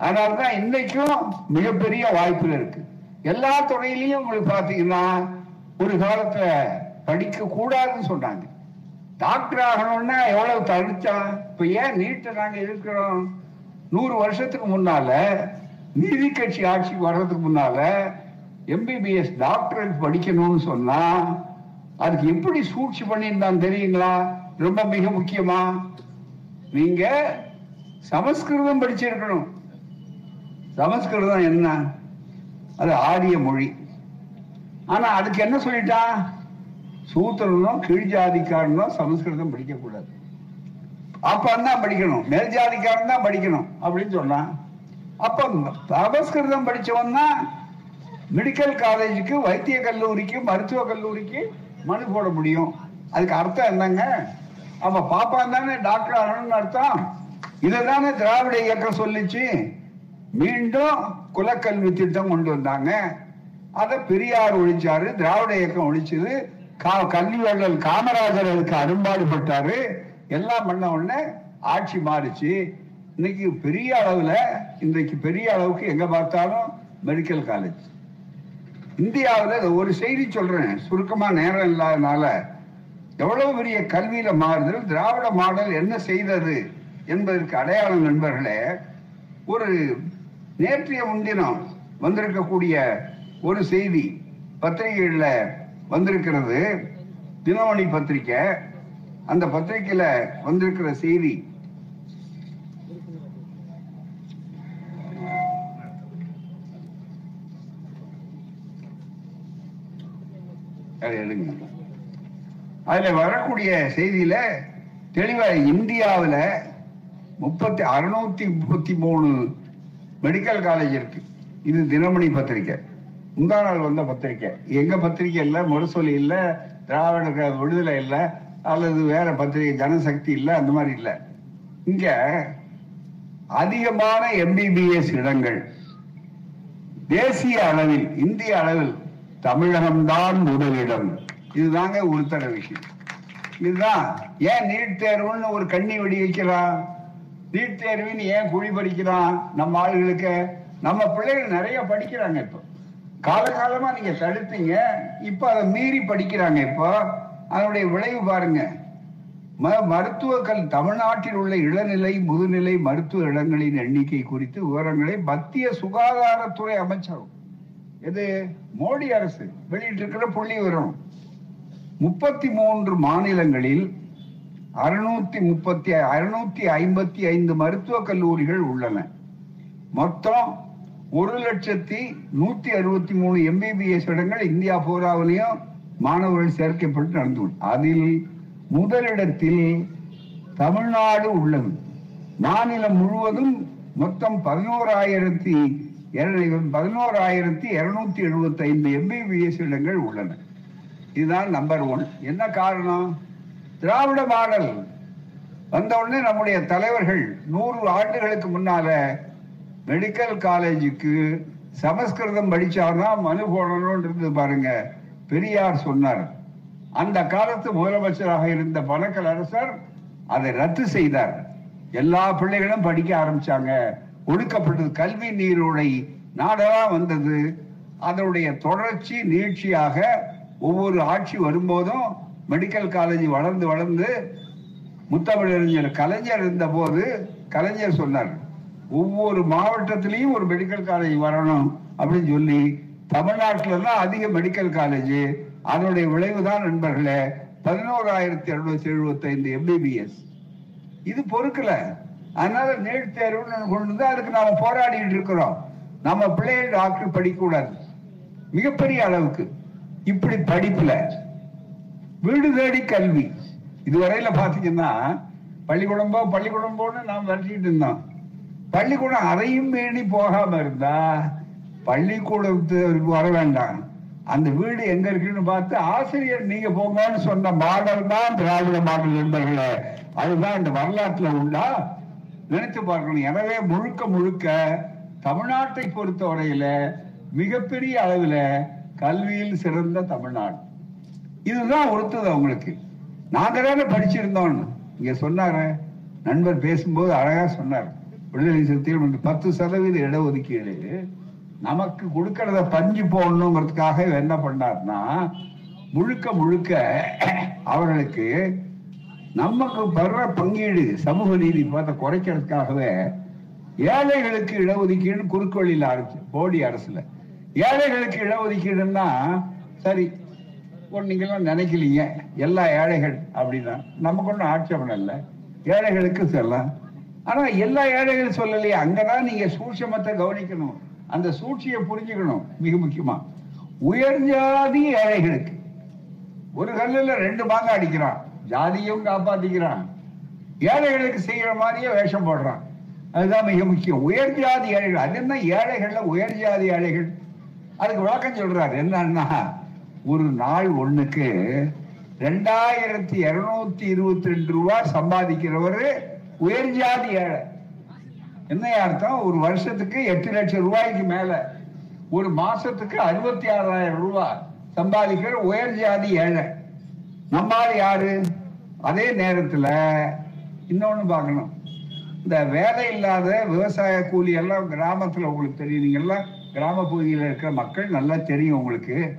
அதனாலதான் இன்னைக்கும் மிகப்பெரிய வாய்ப்புகள் இருக்கு. எல்லா துறையிலையும் உங்களுக்கு பாத்தீங்கன்னா ஒரு காலத்துல படிக்க கூடாதுன்னு சொன்னாங்க. டாக்டர் ஆகணும்னா எவ்வளவு தடுத்தா இப்ப ஏன் நீட்டை நாங்க இருக்கிறோம் நூறு வருஷத்துக்கு முன்னால நீதி கட்சி ஆட்சிக்கு வர்றதுக்கு முன்னால எம்பிபிஎஸ் டாக்டருக்கு படிக்கணும்னு சொன்னா அதுக்கு எப்படி சூழ்ச்சி பண்ணியிருந்தான் தெரியுங்களா? ரொம்ப மிக முக்கியமா? நீங்க சமஸ்கிருதம் படிச்சிருக்கணும். சமஸ்கிருதம் என்ன? அது ஆரிய மொழி. ஆனா அதுக்கு என்ன சொல்லிட்டான்? சூத்திரனோ கீழ் தான் சமஸ்கிருதம் படிக்க கூடாது தான் படிக்கணும். மேல் ஜாதிக்காரன் தான் படிக்கணும் அப்படின்னு சொன்னான் அப்ப சமஸ்கிருதம் படிச்சவன்னா மெடிக்கல் காலேஜுக்கு வைத்திய கல்லூரிக்கு மருத்துவ கல்லூரிக்கு மனு போட முடியும். அதுக்கு அர்த்தம் என்னங்க? அவன் பாப்பான் தானே டாக்டர் ஆகணும்னு அர்த்தம். இதை தானே திராவிட இயக்கம் சொல்லிச்சு. மீண்டும் குலக்கல்வி திட்டம் கொண்டு வந்தாங்க. அதை பெரியார் ஒழிச்சாரு திராவிட இயக்கம் ஒழிச்சது. கா- கல்வி காமராஜர் அதுக்கு அரும்பாடுபட்டாரு. எல்லாம் பண்ண உடனே ஆட்சி மாறிச்சு. இன்னைக்கு பெரிய அளவுல இன்றைக்கு பெரிய அளவுக்கு எங்க பார்த்தாலும் மெடிக்கல் காலேஜ் இந்தியாவில் ஒரு செய்தி சொல்றேன். சுருக்கமா நேரம் இல்லாதனால. எவ்வளவு பெரிய கல்வியில மாறுதல் திராவிட மாடல் என்ன செய்தது என்பதற்கு அடையாளம் நண்பர்களே ஒரு நேற்றைய முன்தினம் வந்திருக்கக்கூடிய ஒரு செய்தி பத்திரிகைகளில் வந்திருக்கிறது. தினமணி பத்திரிக்கை. அந்த பத்திரிகையில வந்திருக்கிற செய்தி. எடுங்க அதுல வரக்கூடிய செய்தியில தெளிவா இந்தியாவில் முப்பத்தி அறுநூத்தி முப்பத்தி மூணு மெடிக்கல் காலேஜ் இருக்கு. இது தினமணி பத்திரிக்கை. முந்தா நாள் வந்த பத்திரிக்கை. எங்க பத்திரிக்கை இல்ல முரசொலி இல்ல திராவிட விடுதலை இல்ல அல்லது வேற பத்திரிகை ஜனசக்தி இல்ல அந்த மாதிரி இல்ல. இங்க அதிகமான எம்பிபிஎஸ் இடங்கள். தேசிய அளவில் இந்திய அளவில் தமிழகம்தான் முதலிடம். இதுதாங்க உறுத்தர விஷயம். இதுதான். ஏன் நீட் தேர்வுன்னு ஒரு கண்ணி வெடி வைக்கிறான்? நீட் தேர்வின்னு ஏன் குழி பறிக்கிறான்? நம்ம ஆளுகளுக்கு நம்ம பிள்ளைகள் நிறைய படிக்கிறாங்க இப்போ. காலகாலமா நீங்க தடுத்தீங்க இப்ப அதை மீறி படிக்கிறாங்க இப்போ. அதனுடைய விளைவு பாருங்க. ம- மருத்துவ கல் தமிழ்நாட்டில் உள்ள இளநிலை முதுநிலை மருத்துவ இடங்களின் எண்ணிக்கை குறித்து விவரங்களை மத்திய சுகாதாரத்துறை அமைச்சர் இது மோடி அரசு வெளியிட்டிருக்கிற புள்ளி விவரம். முப்பத்தி மூன்று மாநிலங்களில் அறுநூத்தி முப்பத்தி அறுநூத்தி ஐம்பத்தி ஐந்து மருத்துவக் கல்லூரிகள் உள்ளன. மொத்தம் ஒரு லட்சத்தி நூத்தி அறுபத்தி மூணு எம்பிபிஎஸ் இடங்கள் இந்தியா போராவிலையும் மாணவர்கள் சேர்க்கப்பட்டு நடந்து அதில் முதலிடத்தில் தமிழ்நாடு உள்ளது. மாநிலம் முழுவதும் மொத்தம் பதினோராயிரத்தி பதினோராயிரத்தி இருநூத்தி எழுபத்தி ஐந்து எம்பிபிஎஸ் இடங்கள் உள்ளன. இதுதான் நம்பர் ஒன் என்ன காரணம்? திராவிட மாடல் வந்த உடனே நம்முடைய தலைவர்கள் நூறு ஆண்டுகளுக்கு முன்னால மெடிக்கல் காலேஜுக்கு சமஸ்கிருதம் படிச்சாதான் மனு போடணும்னு இருந்தது பாருங்க. பெரியார் சொன்னார். அந்த காலத்து முதலமைச்சராக இருந்த பணக்கல் அரசர் அதை ரத்து செய்தார். எல்லா பிள்ளைகளும் படிக்க ஆரம்பிச்சாங்க. ஒடுக்கப்பட்டது கல்வி நீரோடை நாடெல்லாம் வந்தது. அதனுடைய தொடர்ச்சி நீட்சியாக ஒவ்வொரு ஆட்சி வரும்போதும் மெடிக்கல் காலேஜ் வளர்ந்து வளர்ந்து முத்தமிழறிஞர் கலைஞர் இருந்த போது கலைஞர் சொன்னார். ஒவ்வொரு மாவட்டத்திலையும் ஒரு மெடிக்கல் காலேஜ் வரணும் அப்படின்னு சொல்லி தமிழ்நாட்டில தான் அதிக மெடிக்கல் காலேஜ் அதனுடைய விளைவுதான் நண்பர்களே பதினோராயிரத்தி எழுநூத்தி எழுபத்தி ஐந்து எம்பிபிஎஸ் இது பொறுக்கல. அதனால நீட் தேர்வுன்னு கொண்டு வந்து அதுக்கு நாம போராடிட்டு இருக்கிறோம். நம்ம பிள்ளைகள் டாக்டர் படிக்கக்கூடாது. மிகப்பெரிய அளவுக்கு. இப்படி படிப்புல. வீடு தேடி கல்வி. இதுவரையில பாத்தீங்கன்னா பள்ளிக்கூடம்போ பள்ளிக்கூடம்போன்னு பள்ளிக்கூடம் போன்னு நாம் விரட்டிட்டு இருந்தோம். பள்ளிக்கூடம் அதையும் மீறி போகாம இருந்தா பள்ளிக்கூடத்துக்கு வர வேண்டாம். அந்த வீடு எங்க இருக்குன்னு பார்த்து ஆசிரியர் நீங்க போங்கன்னு சொன்ன மாடல் தான் திராவிட மாடல் நண்பர்களே. அதுதான் இந்த வரலாற்றுல உண்டா? நினைத்து பார்க்கணும். எனவே முழுக்க முழுக்க தமிழ்நாட்டை பொறுத்தவரையில மிகப்பெரிய அளவுல கல்வியில் சிறந்த தமிழ்நாடு. இதுதான் ஒருத்தது அவங்களுக்கு. நாங்க தானே படிச்சிருந்தோம் இங்க சொன்னார. நண்பர் பேசும்போது அழகா சொன்னார். விடுதலை சிறுத்தைகள் வந்து பத்து சதவீத இடஒதுக்கீடு நமக்கு கொடுக்கறத பஞ்சு போடணுங்கிறதுக்காக என்ன பண்ணார்னா முழுக்க முழுக்க அவர்களுக்கு நமக்கு வர்ற பங்கீடு சமூக நீதி பார்த்த குறைக்கிறதுக்காகவே ஏழைகளுக்கு இடஒதுக்கீடு குறுக்கு வழியில் ஆரம்பிச்சு போடி அரசுல. ஏழைகளுக்கு இடஒதுக்கீடுன்னா சரி ஒரு நீங்களாம் நினைக்கலீங்க எல்லா ஏழைகள் அப்படின்னா நமக்கு ஒன்றும் ஆட்சேபணம் இல்லை. ஏழைகளுக்கு செல்லாம் ஆனா எல்லா ஏழைகளும் சொல்லலையே அங்கதான் நீங்க சூட்சமத்தை கவனிக்கணும். அந்த சூழ்ச்சியை புரிஞ்சுக்கணும் மிக முக்கியமா. உயர் ஜாதி ஏழைகளுக்கு. ஒரு கல்லுல ரெண்டு பாங்க அடிக்கிறான். ஜாதியும் காப்பாத்திக்கிறான். ஏழைகளுக்கு செய்யற மாதிரியே வேஷம் போடுறான். அதுதான் மிக முக்கியம். உயர் ஜாதி ஏழைகள் அது என்ன ஏழைகள்ல உயர் ஜாதி ஏழைகள்? அதுக்கு விளக்கம் சொல்றாரு. என்னன்னா ஒரு நாள் ஒண்ணுக்கு ரெண்டாயிரத்தி இருநூத்தி இருபத்தி ரெண்டு ரூபாய் சம்பாதிக்கிறவரு உயர் ஜாதி ஏழை. என்ன அர்த்தம்? ஒரு வருஷத்துக்கு எட்டு லட்சம் ரூபாய்க்கு மேல. ஒரு மாசத்துக்கு அறுபத்தி ஆறாயிரம் ரூபாய் சம்பாதிக்கிற உயர் ஜாதி ஏழை. நம்மால் யாரு? அதே நேரத்தில் இன்னொன்னு பார்க்கணும். இந்த வேலை இல்லாத விவசாய கூலி எல்லாம் கிராமத்தில் உங்களுக்கு தெரியும். நீங்கள்லாம் கிராம பகுதியில் இருக்கிற மக்கள் நல்லா தெரியும் உங்களுக்கு.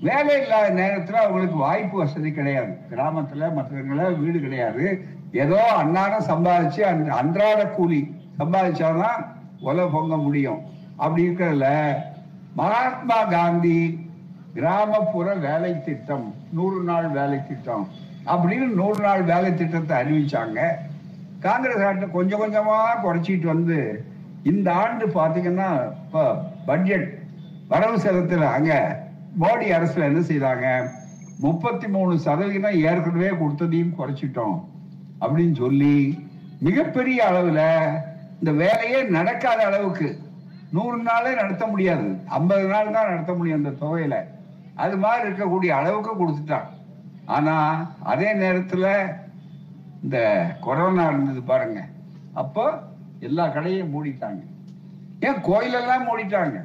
வேலை இல்லாத நேரத்தில் அவங்களுக்கு வாய்ப்பு வசதி கிடையாது. கிராமத்தில் மற்றவங்கள வீடு கிடையாது. ஏதோ அன்னாடம் சம்பாதிச்சு அன்றாட கூலி சம்பாதிச்சாதான் உலை பொங்க முடியும். அப்படி இருக்கிறதுல மகாத்மா காந்தி கிராமப்புற வேலை திட்டம் நூறு நாள் வேலை திட்டம் அப்படின்னு நூறு நாள் வேலை திட்டத்தை அறிவிச்சாங்க. காங்கிரஸ் ஆட்டு கொஞ்சம் கொஞ்சமா குறைச்சிட்டு வந்து இந்த ஆண்டு பாத்தீங்கன்னா இப்போ பட்ஜெட் வரவு செலுத்தல அங்க மோடி அரசில் என்ன செய்தாங்க? முப்பத்தி மூணு சதவீதம் ஏற்கனவே கொடுத்ததையும் குறைச்சிட்டோம். அப்படின்னு சொல்லி மிகப்பெரிய அளவுல இந்த வேலையே நடக்காத அளவுக்கு நூறு நாளே நடத்த முடியாது. ஐம்பது நாள் தான் நடத்த முடியும் அந்த தொகையில. அது மாதிரி இருக்கக்கூடிய அளவுக்கு கொடுத்துட்டான் ஆனா அதே நேரத்துல இந்த கொரோனா இருந்தது பாருங்க. அப்போ எல்லா கடையும் மூடிட்டாங்க. ஏன் கோயிலெல்லாம் மூடிட்டாங்க?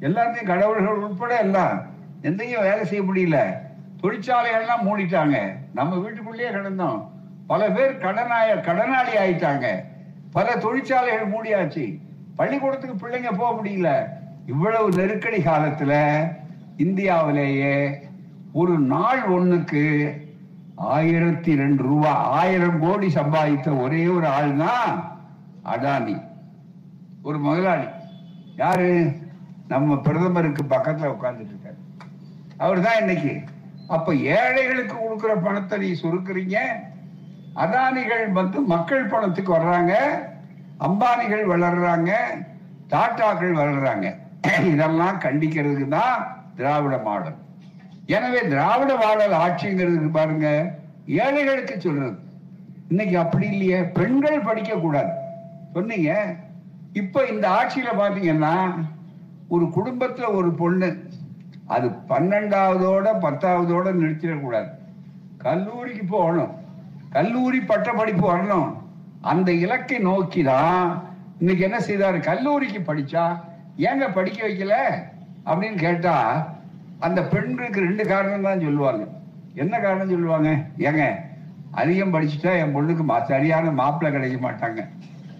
எல்லாத்தையும் கடவுள்கள் உட்பட எல்லாம் எந்தையும் வேலை செய்ய முடியல. தொழிற்சாலைகள்லாம் மூடிட்டாங்க. நம்ம வீட்டுக்குள்ளேயே கிடந்தோம். பல பேர் கடனாய கடனாளி ஆயிட்டாங்க. பல தொழிற்சாலைகள் மூடியாச்சு. பள்ளிக்கூடத்துக்கு பிள்ளைங்க போக முடியல. இவ்வளவு நெருக்கடி காலத்துல இந்தியாவிலேயே ஒரு நாள் ஒண்ணுக்கு ஆயிரத்தி ரெண்டு ரூபாய் ஆயிரம் கோடி சம்பாதித்த ஒரே ஒரு ஆள் தான் அடானி ஒரு முதலாளி. யாரு? நம்ம பிரதமருக்கு பக்கத்துல உட்கார்ந்துட்டு இருக்காரு. அவர் தான் இன்னைக்கு. அப்ப ஏழைகளுக்கு கொடுக்குற பணத்தை நீ சுருக்குறீங்க? அதானிகள் வந்து மக்கள் பணத்துக்கு வர்றாங்க அம்பானிகள் வளர்றாங்க டாட்டாக்கள் வளர்றாங்க. இதெல்லாம் கண்டிக்கிறதுக்கு தான் திராவிட மாடல். எனவே திராவிட மாடல் ஆட்சிங்கிறது பாருங்க ஏழைகளுக்கு சொல்றது. இன்னைக்கு அப்படி இல்லையே பெண்கள் படிக்க கூடாது. சொன்னீங்க. இப்ப இந்த ஆட்சியில பாத்தீங்கன்னா ஒரு குடும்பத்துல ஒரு பொண்ணு அது பன்னெண்டாவதோட பத்தாவதோட நிறுத்திடக்கூடாது கல்லூரிக்கு போகணும். கல்லூரி பட்ட படிப்பு வரணும். அந்த இலக்கை நோக்கி தான் இன்னைக்கு என்ன செய்தாரு? கல்லூரிக்கு படிச்சா ஏங்க படிக்க வைக்கல? அப்படின்னு கேட்டா அந்த பெண்களுக்கு ரெண்டு காரணம் தான் சொல்லுவாங்க. என்ன காரணம் சொல்லுவாங்க? ஏங்க அதிகம் படிச்சுட்டா என் பொண்ணுக்கு சரியான மாப்பிள்ளை கிடைக்க மாட்டாங்க.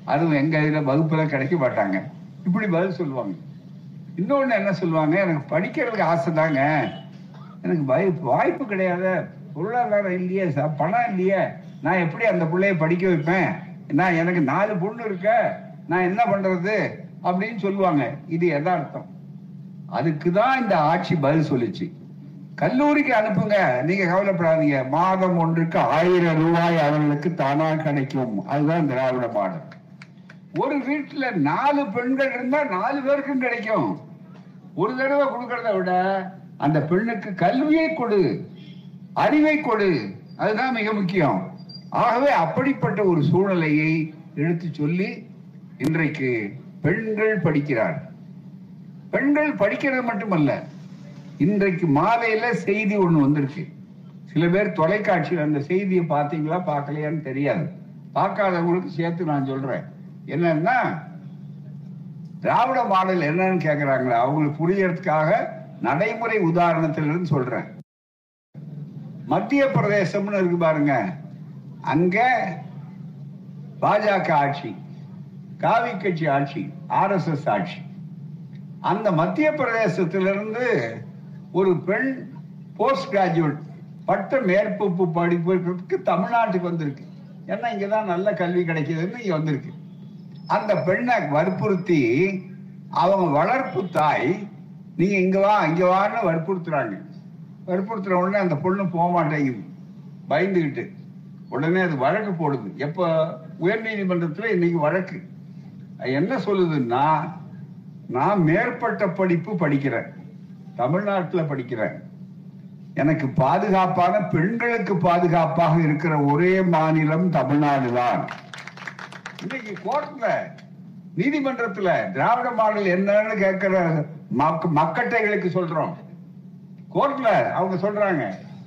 அதுவும் எங்க இதுல வகுப்புல கிடைக்க மாட்டாங்க. இப்படி பதில் சொல்லுவாங்க. இன்னொன்னு என்ன சொல்லுவாங்க? எனக்கு படிக்கிறதுக்கு ஆசை தாங்க. எனக்கு வாய்ப்பு வாய்ப்பு கிடையாது பொருளாதாரம் இல்லையே ச- பணம் இல்லையே. நான் எப்படி அந்த பிள்ளைய படிக்க வைப்பேன்? நான் எனக்கு நாலு பொண்ணு இருக்க நான் என்ன பண்றது? அப்படின்னு சொல்லுவாங்க. இது எதார்த்தம் அதுக்கு தான் இந்த ஆட்சி பதில் சொல்லுச்சு. கல்லூரிக்கு அனுப்புங்க. நீங்க கவலைப்படாதீங்க. மாதம் ஒன்றுக்கு ஆயிரம் ரூபாய் அவர்களுக்கு தானா கிடைக்கும். அதுதான் திராவிட மாடல். ஒரு வீட்டுல நாலு பெண்கள் இருந்தா நாலு பேருக்கும் கிடைக்கும். ஒரு தடவை கொடுக்கறத விட அந்த பெண்ணுக்கு கல்வியை கொடு அறிவை கொடு. அதுதான் மிக முக்கியம். ஆகவே அப்படிப்பட்ட ஒரு சூழ்நிலையை எடுத்து சொல்லி இன்றைக்கு பெண்கள் படிக்கிறார். பெண்கள் படிக்கிறது மட்டுமல்ல இன்றைக்கு மாலையில செய்தி ஒண்ணு வந்திருக்கு. சில பேர் தொலைக்காட்சியில் அந்த செய்தியை பார்த்தீங்களா பார்க்கலையான்னு தெரியாது. பார்க்காதவங்களுக்கு சேர்த்து நான் சொல்றேன். என்னன்னா திராவிட மாடல் என்னன்னு கேக்குறாங்களா அவங்களுக்கு புரியறதுக்காக நடைமுறை உதாரணத்திலிருந்து சொல்றேன். மத்திய பிரதேசம்னு இருக்கு பாருங்க அங்க பாஜக ஆட்சி காவி கட்சி ஆட்சி ஆர்எஸ்எஸ் ஆட்சி. அந்த மத்திய பிரதேசத்திலிருந்து ஒரு பெண் போஸ்ட் கிராஜுவேட் பட்ட மேற்பப்பு படிப்புக்கு தமிழ்நாட்டுக்கு வந்திருக்கு. ஏன்னா இங்கதான் நல்ல கல்வி கிடைக்கிதுன்னு இங்க வந்திருக்கு. அந்த பெண்ணை வற்புறுத்தி அவங்க வளர்ப்பு தாய் நீங்க இங்க வா இங்க வான்னு வற்புறுத்துறாங்க. வற்புறுத்துற உடனே அந்த பொண்ணு போக மாட்டேங்குது. பயந்துகிட்டு. உடனே அது வழக்கு போடுது. எப்ப? உயர் நீதிமன்றத்துல இன்னைக்கு வழக்கு. அது என்ன சொல்லுதுன்னா நான் மேற்பட்ட படிப்பு படிக்கிறேன். தமிழ்நாட்டில் படிக்கிறேன். எனக்கு பாதுகாப்பான பெண்களுக்கு பாதுகாப்பாக இருக்கிற ஒரே மாநிலம் தமிழ்நாடு தான் இன்னைக்கு கோர்ட்ல நீதிமன்றத்துல திராவிட மாடல் என்னன்னு கேட்கிற மக்கட்டைகளுக்கு சொல்றோம். கோர்ட்ல அவங்க சொல்றாங்க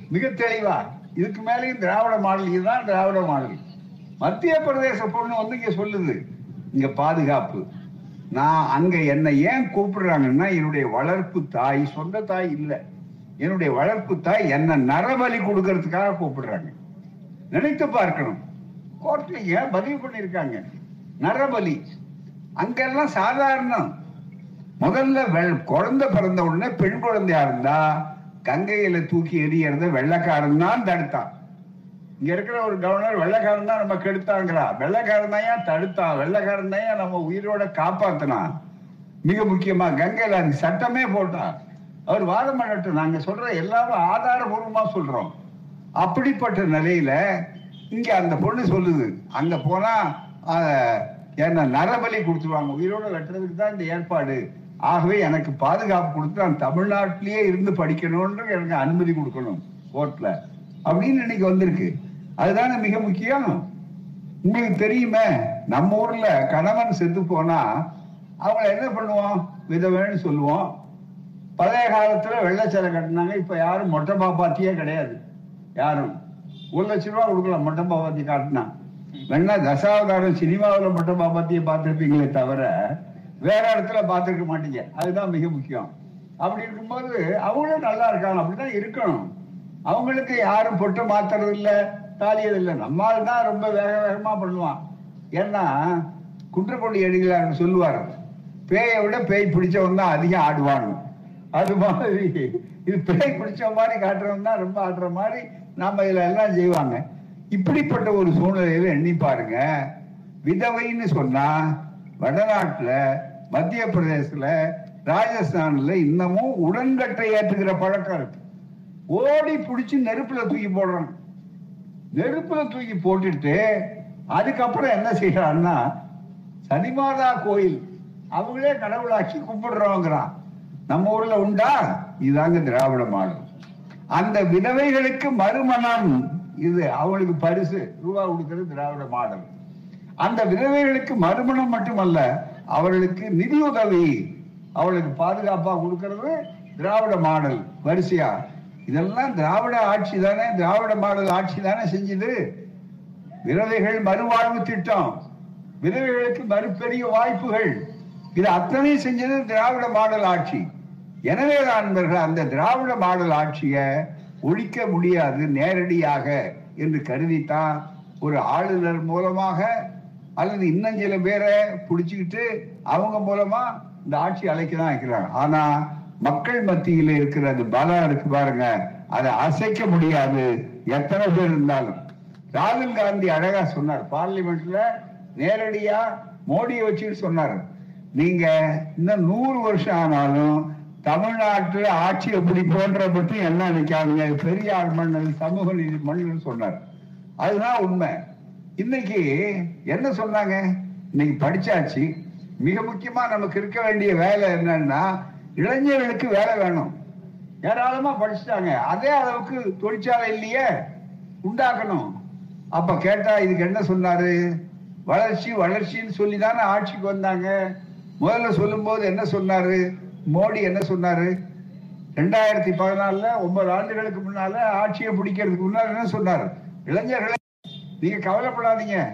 மிக தெளிவா. இதுக்கு மேலேயும் திராவிட மாடல் இதுதான் திராவிட மாடல். மத்திய பிரதேச பொண்ணு வந்து இங்க சொல்லுது இங்க பாதுகாப்பு. நான் அங்க என்னை ஏன் கூப்பிடுறாங்கன்னா என்னுடைய வளர்ப்பு தாய் சொந்த தாய் இல்லை. என்னுடைய வளர்ப்பு தாய் என்ன நரபலி கொடுக்கறதுக்காக கூப்பிடுறாங்க. நினைத்து பார்க்கணும். கோர்ட்ல ஏன் பதிவு பண்ணிருக்காங்க நரபலி. அங்கெல்லாம் சாதாரணம். முதல்ல குழந்தை பிறந்த உடனே பெண் குழந்தையா இருந்தா கங்கையில தூக்கி எறியறத வெள்ளக்காரன் தான் தடுத்தான். இங்க இருக்கிற ஒரு கவர்னர் வெள்ளக்காரன் தான் நம்ம கெடுத்தாங்கிறா வெள்ளக்காரன் தான் தடுத்தான்? வெள்ளக்காரன் தான் நம்ம உயிரோட காப்பாத்தினான்? மிக முக்கியமா கங்கையில அதுக்கு சட்டமே போட்டான். அவர் வாதம் பண்ணட்டும். நாங்க சொல்ற எல்லாரும் ஆதாரபூர்வமா சொல்றோம். அப்படிப்பட்ட நிலையில இங்க அந்த பொண்ணு சொல்லுது. அங்க போனா ஆஹ், என்ன நரபலி கொடுத்துருவாங்க. உயிரோட வெட்டுறதுக்கு தான் இந்த ஏற்பாடு. ஆகவே எனக்கு பாதுகாப்பு கொடுத்து நான் தமிழ்நாட்டிலேயே இருந்து படிக்கணும்ன்ற எனக்கு அனுமதி கொடுக்கணும் கோர்ட்ல. அப்படின்னு இன்னைக்கு வந்திருக்கு. அதுதானே மிக முக்கியம். உங்களுக்கு தெரியுமே நம்ம ஊர்ல கணவன் செத்து போனா அவங்க என்ன பண்ணுவோம்? விதவைன்னு சொல்லுவோம். பழைய காலத்துல வெள்ளச்சலை கட்டினாங்க இப்ப யாரும் மொட்டை பாப்பாத்தியே கிடையாது. யாரும். ஒரு லட்ச ரூபா கொடுக்கலாம் மொட்டை பாப்பாத்தி காட்டினா. வேணா தசாவதாரம் சினிமாவில் மொட்டை பாப்பாத்தியை பார்த்துருப்பீங்களே தவிர வேற இடத்துல பார்த்துருக்க மாட்டீங்க. அதுதான் மிக முக்கியம். அப்படி இருக்கும்போது அவங்களும் நல்லா இருக்காங்க. அப்படிதான் இருக்கணும். அவங்களுக்கு யாரும் பொட்டு மாத்துறது இல்லை தாலியது இல்லை. நம்மால் தான் ரொம்ப வேக வேகமா பண்ணுவான். ஏன்னா குன்றக்கொடி அடிகளார் சொல்லுவார் பேயை விட பேய் பிடிச்சவன் தான் அதிகம் ஆடுவானு அது மாதிரி இது பேய் பிடிச்ச மாதிரி காட்டுறவன் தான் ரொம்ப ஆடுற மாதிரி நாம இதுல எல்லாம் செய்வாங்க. இப்படிப்பட்ட ஒரு சூழ்நிலையில எண்ணி பாருங்க. விதவைன்னு சொன்னா வடநாட்டுல மத்திய பிரதேசத்துல ராஜஸ்தான்ல இன்னமும் உடன்கட்டை ஏற்றுகிற பழக்கம் இருக்கு. ஓடி பிடிச்சி நெருப்புல தூக்கி போடுறாங்க. நெருப்புல தூக்கி போட்டுட்டு அதுக்கப்புறம் என்ன செய்யறான்னா சனிமாதா கோயில் அவங்களே கடவுளாக்கி கும்பிடுறோங்கிறான். நம்ம ஊர்ல உண்டா? இதாங்க திராவிட மாடல். அந்த விதவைகளுக்கு மறுமணம். இது அவங்களுக்கு பரிசு. ரூபா கொடுக்கறது திராவிட மாடல். அந்த விதவைகளுக்கு மறுமணம் மட்டுமல்ல அவர்களுக்கு நிதியுதவி அவளுக்கு பாதுகாப்பா கொடுக்கறது திராவிட மாடல். வரிசையா? இதெல்லாம் திராவிட ஆட்சி தானே திராவிட மாடல் ஆட்சி தானே செஞ்சது. விதவைகள் மறுவாழ்வு திட்டம். விதவைகளுக்கு மறுபெரிய வாய்ப்புகள். இது அத்தனை செஞ்சது திராவிட மாடல் ஆட்சி. எனவே நண்பர்கள் அந்த திராவிட மாடல் ஆட்சியை ஒழிக்க முடியாது நேரடியாக என்று கருதித்தான் ஒரு ஆளுநர் மூலமாக அல்லது இன்னும் சில பேரை பிடிச்சுக்கிட்டு அவங்க மூலமா இந்த ஆட்சி அழைக்க தான் வைக்கிறாங்க ஆனா மக்கள் மத்தியில இருக்கிற அது பலம் இருக்கு பாருங்க. அதை அசைக்க முடியாது. எத்தனை பேர் இருந்தாலும். ராகுல் காந்தி அழகா சொன்னார். பார்லிமெண்ட்ல நேரடியா மோடியை வச்சுட்டு சொன்னார். நீங்க இன்னும் நூறு வருஷம் ஆனாலும் தமிழ்நாட்டுல ஆட்சி எப்படி போன்ற பற்றி என்ன நினைக்காதீங்க. பெரியார் மன்னன் சமூக நீதி மன்னன் சொன்னார். அதுதான் உண்மை. இன்னைக்கு என்ன சொன்னாங்க இன்னைக்கு படிச்சாச்சு. மிக முக்கியமா நமக்கு இருக்க வேண்டிய வேலை என்னன்னா இளைஞர்களுக்கு வேலை வேணும். ஏராளமா படிச்சுட்டாங்க. அதே அளவுக்கு தொழிற்சாலை இல்லையே? உண்டாக்கணும். அப்ப கேட்டா இதுக்கு என்ன சொன்னாரு? வளர்ச்சி வளர்ச்சின்னு சொல்லி தானே ஆட்சிக்கு வந்தாங்க. முதல்ல சொல்லும் போது என்ன சொன்னாரு? மோடி என்ன சொன்னாரு? ரெண்டாயிரத்தி பதினாலுல ஒன்பது ஆண்டுகளுக்கு முன்னால ஆட்சியை பிடிக்கிறதுக்கு முன்னால என்ன சொன்னார்? இளைஞர்களை நீங்க கவலைப்படாதீங்க.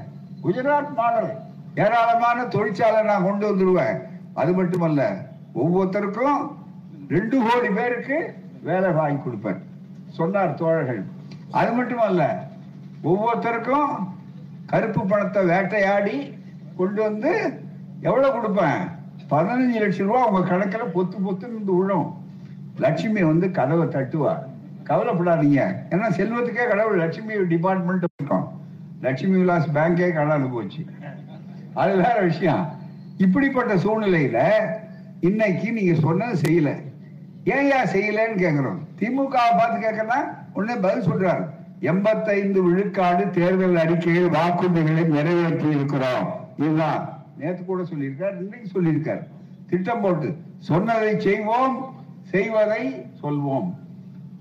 குஜராத் மாடல். ஏராளமான தொழிற்சாலை நான் கொண்டு வந்துடுவேன். அது மட்டுமல்ல ஒவ்வொருத்தருக்கும் ரெண்டு கோடி பேருக்கு வேலை வாங்கி கொடுப்பேன். சொன்னார் தோழர்கள். அது மட்டுமல்ல ஒவ்வொருத்தருக்கும் கருப்பு பணத்தை வேட்டையாடி கொண்டு வந்து எவ்வளோ கொடுப்பேன்? பதினஞ்சு லட்சம் ரூபா உங்க கணக்கில் பொத்து பொத்துன்னு இருந்து விழும். லட்சுமி வந்து கதவை தட்டுவா. கவலைப்படாதீங்க. ஏன்னா செல்வத்துக்கே கடவுள் லட்சுமி டிபார்ட்மெண்ட் இருக்கும் லட்சுமி விலாஸ் பேங்கே காணாது போச்சு. அது வேற விஷயம். இப்படிப்பட்ட சூழ்நிலையில இன்னைக்கு நீங்க சொன்னது செய்யல. ஏன்யா செய்யலன்னு கேக்குறோம். திமுக பார்த்து கேட்கறா உடனே பதில் சொல்றாரு. எண்பத்தைந்து விழுக்காடு தேர்தல் அறிக்கையில் வாக்குறுதிகளை நிறைவேற்றி இருக்கிறோம் இதுதான். நேத்து கூட சொல்லியிருக்கார் இன்னைக்கு சொல்லியிருக்கார். திட்டம் போட்டு சொன்னதை செய்வோம் செய்வதை சொல்வோம்.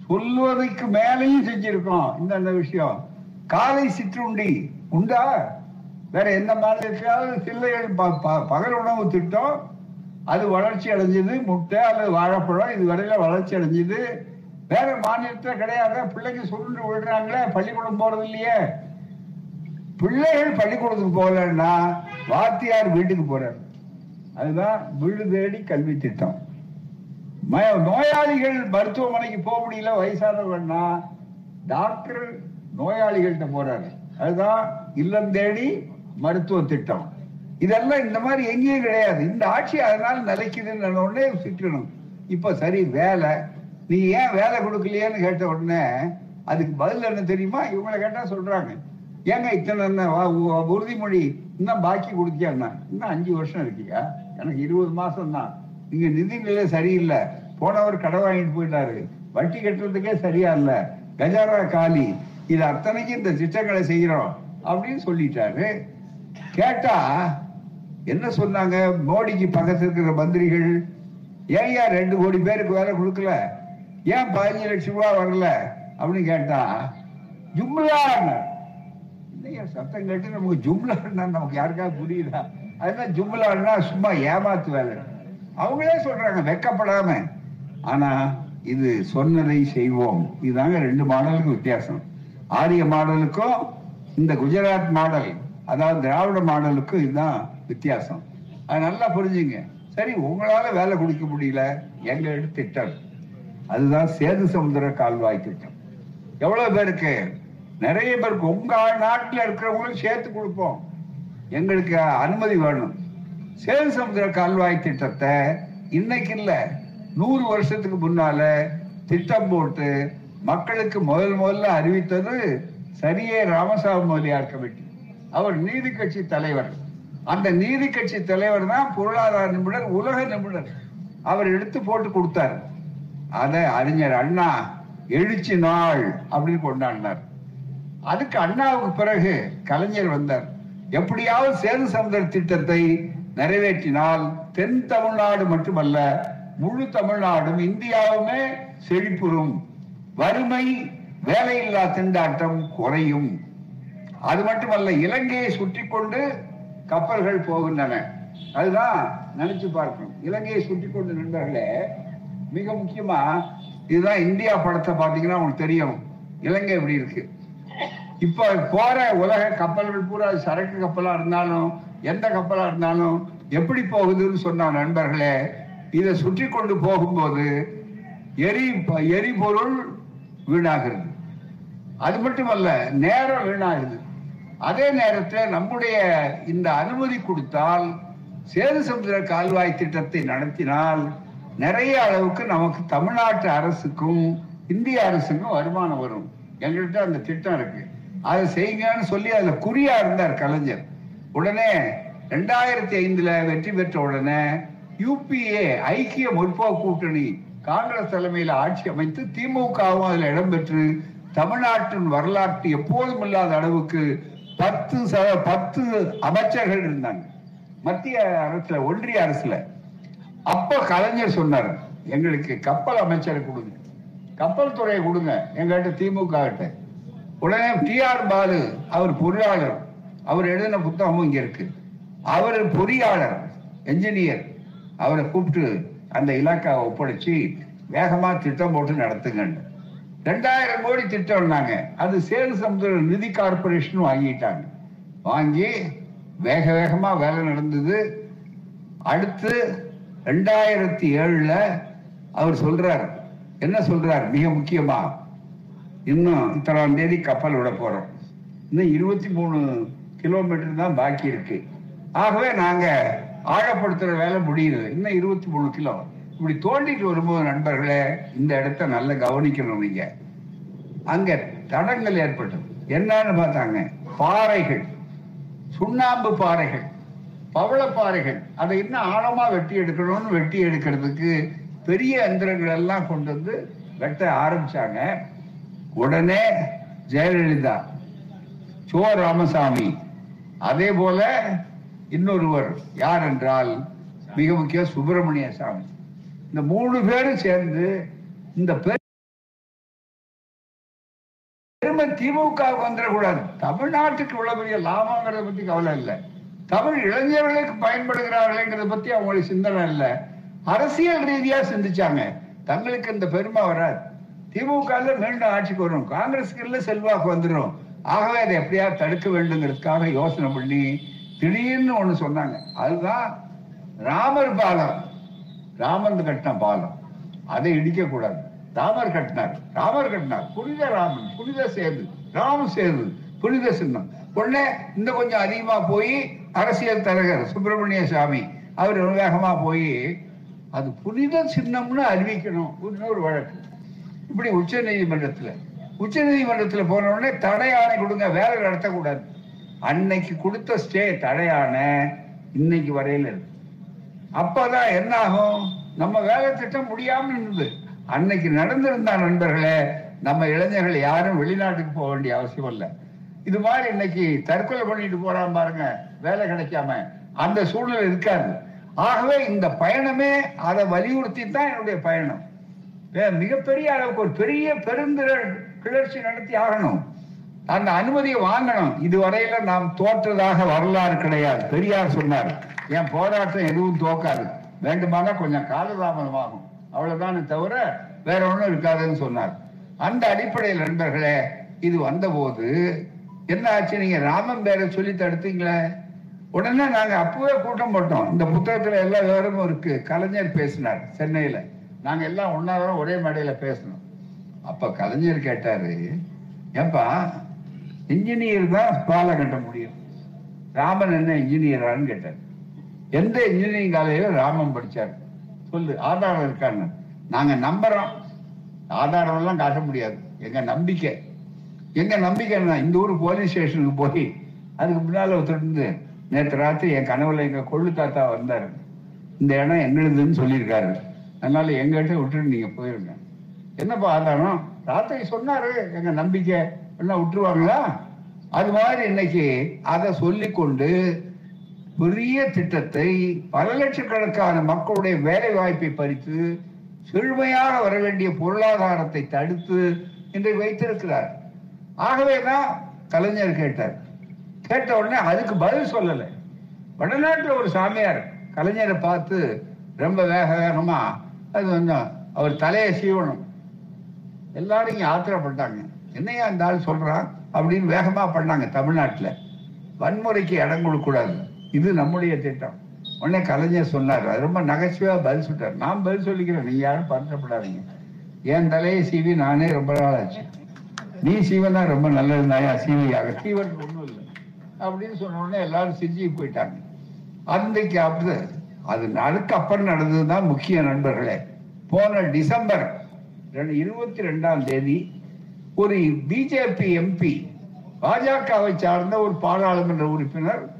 சொல்வதற்கு மேலையும் செஞ்சிருக்கோம். இந்த விஷயம். காலை சிற்றுண்டி உண்டா? வேற எந்த மாநிலத்திலாவது சில்லைகள் ப- ப- பகல் உணவு திட்டம். அது வளர்ச்சி அடைஞ்சது. முட்டை அல்லது வாழைப்பழம் இது வரையில வளர்ச்சி அடைஞ்சது. வேற மாநிலத்தில் கிடையாது? பிள்ளைங்க சுருண்டு விடுறாங்களே பள்ளிக்கூடம் போறது இல்லையே. பிள்ளைகள் பள்ளிக்கூடத்துக்கு போகலன்னா வாத்தியார் வீட்டுக்கு போறாரு. அதுதான் வீடு தேடி கல்வி திட்டம். நோயாளிகள் மருத்துவமனைக்கு போக முடியல. வயசானவங்கன்னா டாக்டர் நோயாளிகள்கிட்ட போறாரு. அதுதான் இல்லம் தேடி மருத்துவ திட்டம். இதெல்லாம் இந்த மாதிரி எங்கேயும் கிடையாது. இந்த ஆட்சி அதனால நிலைக்குதுன்னு உடனே திட்டணும். இப்ப சரி வேலை. நீ ஏன் வேலை கொடுக்கலையேன்னு கேட்ட உடனே அதுக்கு பதில் என்ன தெரியுமா? இவங்களை கேட்டா சொல்றாங்க. ஏங்க இத்தனை என்ன? உ- உறுதிமொழி இன்னும் பாக்கி கொடுத்தியாண்ணா இன்னும் அஞ்சு வருஷம் இருக்கியா? எனக்கு இருபது மாசம் தான் இங்க நிதிநிலை சரியில்லை. போனவர் கடை வாங்கிட்டு போயிட்டாரு. வட்டி கட்டுறதுக்கே சரியா இல்லை. கஜாரா காலி. இது அத்தனைக்கும் இந்த திட்டங்களை செய்கிறோம் அப்படின்னு சொல்லிட்டாரு. கேட்டா என்ன சொன்னாங்க? மோடிக்கு பக்கத்தில் இருக்கிற மந்திரிகள் ஏன் ஏன் ரெண்டு கோடி பேருக்கு வேலை கொடுக்கல? ஏன் பதினஞ்சு லட்சம் ரூபா வரல? அப்படின்னு கேட்டா ஜும்லா இல்லையா சத்தம் கேட்டு நமக்கு ஜும்லான்னா நமக்கு யாருக்காவது புரியுதா? அதுதான் ஜும்லான்னா சும்மா ஏமாத்து வேலை. அவங்களே சொல்றாங்க வெக்கப்படாம. ஆனா இது சொன்னதை செய்வோம். இதுதாங்க ரெண்டு மாடலுக்கு வித்தியாசம். ஆரிய மாடலுக்கும் இந்த குஜராத் மாடல் அதாவது திராவிட மாடலுக்கும் இதுதான் வித்தியாசம். அது நல்லா புரிஞ்சுங்க. சரி உங்களால வேலை கொடுக்க முடியல. எங்களுக்கு திட்டம் அதுதான் சேது சமுதிர கால்வாய் திட்டம். எவ்வளவு பேருக்கு? நிறைய பேருக்கு. உங்க நாட்டில் இருக்கிறவங்களும் சேர்த்து கொடுப்போம். எங்களுக்கு அனுமதி வேணும். சேது சமுதிர கால்வாய் திட்டத்தை இன்னைக்கு இல்லை. நூறு வருஷத்துக்கு முன்னால திட்டம் போட்டு மக்களுக்கு முதல் முதல்ல அறிவித்தது சரியே ராமசாமி மொழியார் கமிட்டி. அவர் நீதி கட்சி தலைவர். அந்த நீதி கட்சி தலைவர் தான் பொருளாதார நிபுணர் உலக நிபுணர். அவர் எடுத்து போட்டு கொடுத்தார். அதை அறிஞர் அண்ணா எழுச்சி நாள் அப்படின்னு கொண்டாடினார். அதுக்கு அண்ணாவுக்கு பிறகு கலைஞர் வந்தார். எப்படியாவது சேது சமுதிர திட்டத்தை நிறைவேற்றினால் தென் தமிழ்நாடு மட்டுமல்ல முழு தமிழ்நாடும் இந்தியாவுமே செழிப்புறும். வறுமை வேலையில்லா திண்டாட்டம் குறையும். அது மட்டுமல்ல இலங்கையை சுற்றி கொண்டு கப்பல்கள் போகின்றன. அதுதான் நினைச்சு பார்க்கணும். இலங்கையை சுற்றி கொண்டு நண்பர்களே மிக முக்கியமா இதுதான் இந்தியா படத்தை பார்த்தீங்கன்னா உங்களுக்கு தெரியும். இலங்கை எப்படி இருக்கு? இப்ப போற உலக கப்பல்கள் பூரா சரக்கு கப்பலா இருந்தாலும் எந்த கப்பலா இருந்தாலும் எப்படி போகுதுன்னு சொன்ன நண்பர்களே இதை சுற்றி கொண்டு போகும்போது எரி எரிபொருள் வீணாகிறது. அது மட்டுமல்ல நேரம் வீணாகுது அதே நேரத்தில் நம்முடைய இந்த அனுமதி கொடுத்தால் சேது சமுதிர கால்வாய் திட்டத்தை நடத்தினால் நிறைய அளவுக்கு நமக்கு தமிழ்நாட்டு அரசுக்கும் இந்திய அரசுக்கும் வருமானம் வரும். எங்கள்கிட்ட அந்த திட்டம் இருக்கு. அதை செய்யுங்கன்னு சொல்லி அதுல குறியா இருந்தார் கலைஞர். உடனே ரெண்டாயிரத்தி ஐந்துல வெற்றி பெற்ற உடனே யூபிஏ ஐக்கிய முற்போக்கு கூட்டணி காங்கிரஸ் தலைமையில் ஆட்சி அமைத்து திமுகவும் அதில் இடம்பெற்று தமிழ்நாட்டின் வரலாற்று எப்போதும் இல்லாத அளவுக்கு பத்து ச- பத்து அமைச்சர்கள் இருந்தாங்க. மத்திய அரசுல ஒன்றிய அரசுல. அப்ப கலைஞர் சொன்னார் எங்களுக்கு கப்பல் அமைச்சரை கொடுங்க. கப்பல் துறையை கொடுங்க எங்கள்கிட்ட திமுக கிட்ட. உடனே டி ஆர் பாலு அவர் பொறியாளர். அவர் எழுதின புத்தகமும் இங்க இருக்கு. அவர் பொறியாளர் என்ஜினியர் அவரை கூப்பிட்டு அந்த இலாக்காவை ஒப்படைச்சு வேகமா திட்டம் போட்டு நடத்துங்கன்னு. ரெண்டாயிரம் கோடி திட்டம்னாங்க அது சேது சமுதிர நிதி கார்பரேஷன் வாங்கிட்டாங்க. வாங்கி வேக வேகமா வேலை நடந்தது. அடுத்து ரெண்டாயிரத்தி ஏழுல அவர் சொல்றார். என்ன சொல்றார்? மிக முக்கியமா. இன்னும் இத்தனாம் தேதி கப்பல் விட போறோம். இன்னும் இருபத்தி மூணு கிலோமீட்டர் தான் பாக்கி இருக்கு. ஆகவே நாங்க ஆழப்படுத்துற வேலை முடியுது. இன்னும் இருபத்தி மூணு கிலோ. இப்படி தோண்டிட்டு வரும்போது நண்பர்களே இந்த இடத்த நல்லா கவனிக்கணும் நீங்க. அங்க தடங்கள் ஏற்பட்டது. என்னன்னு பார்த்தாங்க. பாறைகள். சுண்ணாம்பு பாறைகள். பவளப்பாறைகள் அதை இன்னும் ஆழமா வெட்டி எடுக்கணும்னு வெட்டி எடுக்கிறதுக்கு பெரிய எந்திரங்கள் எல்லாம் கொண்டு வந்து வெட்ட ஆரம்பிச்சாங்க. உடனே ஜெயலலிதா சோ ராமசாமி அதே போல இன்னொருவர் யார் என்றால் மிக முக்கிய சுப்பிரமணிய சாமி. இந்த மூணு பேரும் சேர்ந்து இந்த பெருமை திமுக வந்துடக்கூடாது. தமிழ்நாட்டுக்கு இவ்வளவு பெரிய லாபங்கிறத பத்தி கவலை இல்லை. தமிழ் இளைஞர்களுக்கு பயன்படுகிறார்கள்ங்கிறத பத்தி அவங்களுக்கு சிந்தனை இல்லை. அரசியல் ரீதியா சிந்திச்சாங்க. தங்களுக்கு இந்த பெருமை வராது. திமுக மீண்டும் ஆட்சிக்கு வரும். காங்கிரஸுக்கு இல்ல செல்வாக்கு வந்துடும் ஆகவே அதை எப்படியாவது தடுக்க வேண்டுங்கிறதுக்காக யோசனை பண்ணி திடீர்னு ஒண்ணு சொன்னாங்க. அதுதான் ராமர் பாலம். ராமன் கட்டின பாலம். அதை இடிக்க கூடாது ராமர் கட்டினார். ராமர் கட்டினார். புனித ராமன் புனித சேது ராம சேது புனித சின்னம். உடனே இன்னும் கொஞ்சம் அதிகமா போய் அரசியல் தலைவர் சுப்பிரமணிய சாமி அவர் வேகமா போய் அது புனித சின்னம்னு அறிவிக்கணும். இன்னொரு வழக்கு. இப்படி உச்ச நீதிமன்றத்துல. உச்ச நீதிமன்றத்துல போன உடனே தடை ஆணை கொடுங்க வேலை நடத்தக்கூடாது. அன்னைக்கு கொடுத்த ஸ்டே தடையான இன்னைக்கு வரையில இருக்கு. அப்பதான் என்ன ஆகும் நம்ம வேலை திட்டம் முடியாம இருந்தது அன்னைக்கு நடந்திருந்தா நண்பர்களே நம்ம இளைஞர்கள் யாரும் வெளிநாட்டுக்கு போக வேண்டிய அவசியம் இல்லை. இது மாதிரி இன்னைக்கு தற்கொலை பண்ணிட்டு போறான் பாருங்க வேலை கிடைக்காம. அந்த சூழ்நிலை இருக்காது. ஆகவே இந்த பயணமே அதை வலியுறுத்தி தான் என்னுடைய பயணம். மிகப்பெரிய அளவுக்கு ஒரு பெரிய பெருந்திரள் கிளர்ச்சி நடத்தி ஆகணும். அந்த அனுமதியை வாங்கணும். இதுவரையில நாம் தோற்றதாக வரலாறு கிடையாது. பெரியார் சொன்னார் என் போராட்டம் எதுவும் தோக்காது. வேண்டுமானா கொஞ்சம் காலதாமதமாகும் அவ்வளவுதான் தவிர வேற ஒன்றும் இருக்காதுன்னு சொன்னார். அந்த அடிப்படையில் நண்பர்களே இது வந்தபோது என்ன ஆச்சு? நீங்க ராமன் பேரை சொல்லி தடுத்தீங்களே. உடனே நாங்க அப்பவே கூட்டம் போட்டோம். இந்த புத்தகத்துல எல்லா விவரமும் இருக்கு. கலைஞர் பேசினார் சென்னையில. நாங்க எல்லாம் ஒன்னாவது ஒரே மேடையில பேசணும் அப்ப கலைஞர் கேட்டாரு ஏப்பா இன்ஜினியர் தான் பாலம் கட்ட முடியும். ராமன் என்ன இன்ஜினியரான்னு கேட்டார். எந்த இன்ஜினியரிங் காலேஜில் ராமன் படிச்சார். சொல்லு ஆதாரம் இருக்கான்னு. நாங்க நம்புறோம். ஆதாரம் எல்லாம் காட்ட முடியாது. எங்க நம்பிக்கை. எங்க நம்பிக்கை என்ன இந்த ஊர் போலீஸ் ஸ்டேஷனுக்கு போய் அதுக்கு முன்னால ஒருத்தருந்து நேற்று ராத்திரி என் கனவுல எங்க கொள்ளு தாத்தா வந்தாரு. இந்த இடம் எங்களுதுன்னு சொல்லியிருக்காரு. அதனால எங்கிட்ட விட்டுட்டு நீங்க போயிருங்க. என்னப்பா ஆதாரம்? ராத்திரி சொன்னாரு எங்க நம்பிக்கை. என்ன விட்டுருவாங்களா? அது மாதிரி இன்னைக்கு அதை சொல்லிக்கொண்டு பெரிய திட்டத்தை பல லட்சக்கணக்கான மக்களுடைய வேலை வாய்ப்பை பறித்து செழுமையாக வர வேண்டிய பொருளாதாரத்தை தடுத்து இன்றை வைத்திருக்கிறார். ஆகவேதான் கலைஞர் கேட்டார். கேட்ட உடனே அதுக்கு பதில் சொல்லலை. வடநாட்டில் ஒரு சாமியார் கலைஞரை பார்த்து ரொம்ப வேக வேகமா அது வந்து அவர் தலையை சீவனம் எல்லாரும் இங்கே ஆத்திரப்பட்டாங்க. என்னையா இந்த ஆள் சொல்றான் அப்படின்னு வேகமா பண்ணாங்க தமிழ்நாட்டில். வன்முறைக்கு இடம் கொடுக்கூடாது இது நம்முடைய திட்டம். உடனே கலைஞர் சொன்னார். அது ரொம்ப நகைச்சுவையா பதில் சொல்லிட்டார். நான் பதில் சொல்லிக்கிறேன். நீங்க யாரும் பதற்றப்படாதீங்க என் தலையை சீவி நானே ரொம்ப நாள் ஆச்சு. நீ சீவன் தான் ரொம்ப நல்லது நாயா? சீவியாக. சீவன் ஒன்றும் இல்லை. அப்படின்னு சொன்ன உடனே எல்லாரும் சிரிச்சு போயிட்டாங்க. அன்றைக்கு அப்படி அது அதுக்கு அப்புறம் நடந்ததுதான் முக்கிய நண்பர்களே. போன டிசம்பர் ரெண்டு- இருபத்தி ரெண்டாம் தேதி ஒரு பிஜேபி எம்பி பாஜகவை சார்ந்த ஒரு பாராளுமன்ற உறுப்பினர்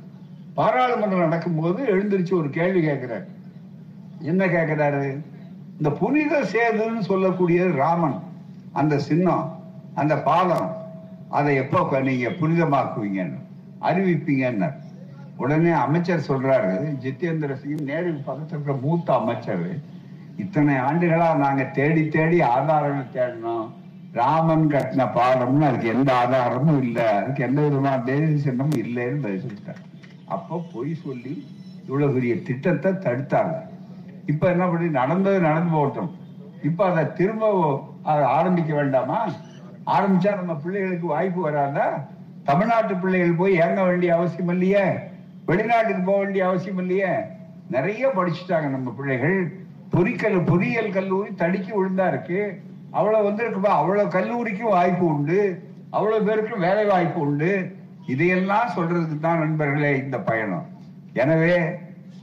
பாராளுமன்றம் நடக்கும்போது எழுந்திருச்சு ஒரு கேள்வி கேட்கிறார். என்ன கேட்கிறாரு? இந்த புனித சேதுன்னு சொல்லக்கூடியது ராமன் அந்த சின்னம் அந்த பாலம் அதை எப்போ நீங்க புனிதமாக்குவீங்கன்னு அறிவிப்பீங்கன்னு. உடனே அமைச்சர் சொல்றாரு ஜிதேந்திர சிங் நேரு பக்கத்தில் இருக்கிற மூத்த அமைச்சர் இத்தனை ஆண்டுகளா நாங்க தேடி தேடி ஆதாரங்கள் தேடினோம் ராமன் கட்டின பாலம்னு அதுக்கு எந்த ஆதாரமும் இல்லை. அதுக்கு எந்த விதமான தேசிய இல்லைன்னு பதில் சொல்லிட்டாங்க அப்போ பொய் சொல்லி இவ்வளவு பெரிய திட்டத்தை தடுத்தாங்க. இப்ப என்ன பண்ணி நடந்தது நடந்து போகட்டும். இப்ப அதை திரும்ப அதை ஆரம்பிக்க வேண்டாமா? ஆரம்பிச்சா நம்ம பிள்ளைகளுக்கு வாய்ப்பு வராதா? தமிழ்நாட்டு பிள்ளைகள் போய் இறங்க வேண்டிய அவசியம் இல்லையே? வெளிநாட்டுக்கு போக வேண்டிய அவசியம் இல்லையே? நிறைய படிச்சுட்டாங்க நம்ம பிள்ளைகள். பொறிக்கல் பொறியியல் கல்லூரி தடுக்கி விழுந்தா இருக்கு. அவ்வளவு வந்திருக்குப்பா அவ்வளவு கல்லூரிக்கும் வாய்ப்பு உண்டு. அவ்வளவு பேருக்கும் வேலை வாய்ப்பு உண்டு. இதையெல்லாம் சொல்றதுக்கு தான் நண்பர்களே இந்த பயணம். எனவே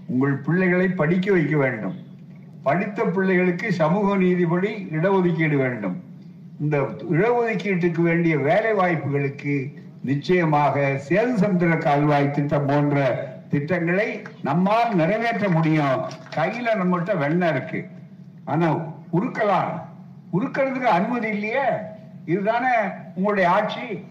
உங்கள் பிள்ளைகளை படிக்க வைக்க வேண்டும். படித்த பிள்ளைகளுக்கு சமூக நீதிபடி இடஒதுக்கீடு வேண்டும். இந்த இடஒதுக்கீட்டுக்கு வேண்டிய வேலை வாய்ப்புகளுக்கு நிச்சயமாக சேது சமுத்திர கால்வாய் திட்டம் போன்ற திட்டங்களை நம்மால் நிறைவேற்ற முடியும். கையில நம்மகிட்ட வெண்ண இருக்கு. ஆனா உருக்கலாம். உருக்கிறதுக்கு அனுமதி இல்லையே? இதுதானே உங்களுடைய ஆட்சி?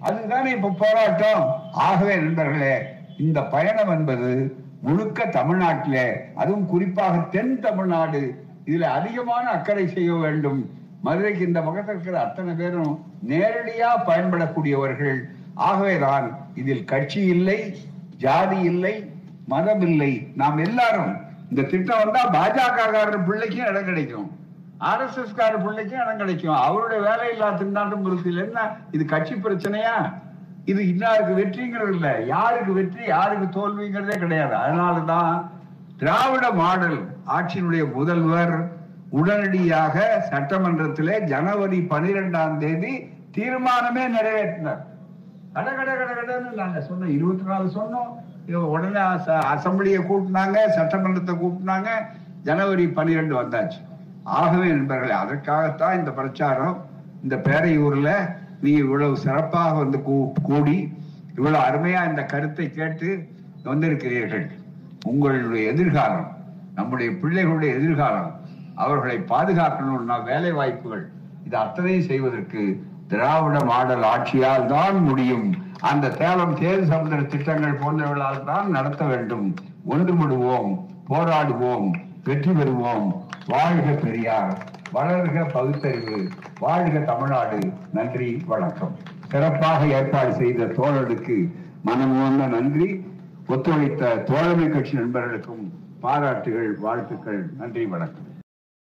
அதுதானே இப்ப போராட்டம்? ஆகவே நண்பர்களே இந்த பயணம் என்பது முழுக்க தமிழ்நாட்டிலே அதுவும் குறிப்பாக தென் தமிழ்நாடு இதுல அதிகமான அக்கறை செய்ய வேண்டும். மதுரைக்கு இந்த பக்கத்தில் இருக்கிற அத்தனை பேரும் நேரடியா பயன்படக்கூடியவர்கள். ஆகவேதான் இதில் கட்சி இல்லை ஜாதி இல்லை மதம் இல்லை. நாம் எல்லாரும் இந்த திட்டம் வந்தா பாஜக பிள்ளைக்கும் இடம் கிடைக்கும். ஆர்எஸ்எஸ் கார பிள்ளைக்கும் இடம் கிடைக்கும். அவருடைய வேலையில்லா திண்டாட்டம் இருக்கு என்ன? இது கட்சி பிரச்சனையா? இது இன்னாருக்கு வெற்றிங்கிறது இல்ல. யாருக்கு வெற்றி யாருக்கு தோல்விங்கிறதே கிடையாது. அதனாலதான் திராவிட மாடல் ஆட்சியினுடைய முதல்வர் உடனடியாக சட்டமன்றத்திலே ஜனவரி பனிரெண்டாம் தேதி தீர்மானமே நிறைவேற்றினார். கட கட கட கடன்னு நாங்க சொன்னோம். இருபத்தி நாலு சொன்னோம். உடனே அச- கூட்டினாங்க சட்டமன்றத்தை கூட்டினாங்க ஜனவரி பன்னிரெண்டு வந்தாச்சு. ஆகவே நண்பர்களே அதற்காகத்தான் இந்த பிரச்சாரம். இந்த பேரையூர்ல நீ இவ்வளவு சிறப்பாக வந்து கூ- கூடி இவ்வளவு அருமையா இந்த கருத்தை கேட்டு வந்திருக்கிறீர்கள். உங்களுடைய எதிர்காலம் நம்முடைய பிள்ளைகளுடைய எதிர்காலம் அவர்களை பாதுகாக்கணும்னா வேலை வாய்ப்புகள் இது அத்தனையும் செய்வதற்கு திராவிட மாடல் ஆட்சியால் தான் முடியும். அந்த சேலம் சேது சமுதிர திட்டங்கள் போன்றவர்களால் தான் நடத்த வேண்டும். ஒன்றுபடுவோம் போராடுவோம். வெற்றி பெறுவோம். வாழ்க பெரியார். வளர்க பகுத்தறிவு. வாழ்க தமிழ்நாடு. நன்றி வணக்கம். சிறப்பாக ஏற்பாடு செய்த தோழருக்கு மனமுவந்த நன்றி. ஒத்துழைத்த தோழமை கட்சி நண்பர்களுக்கும் பாராட்டுகள் வாழ்த்துக்கள். நன்றி வணக்கம்.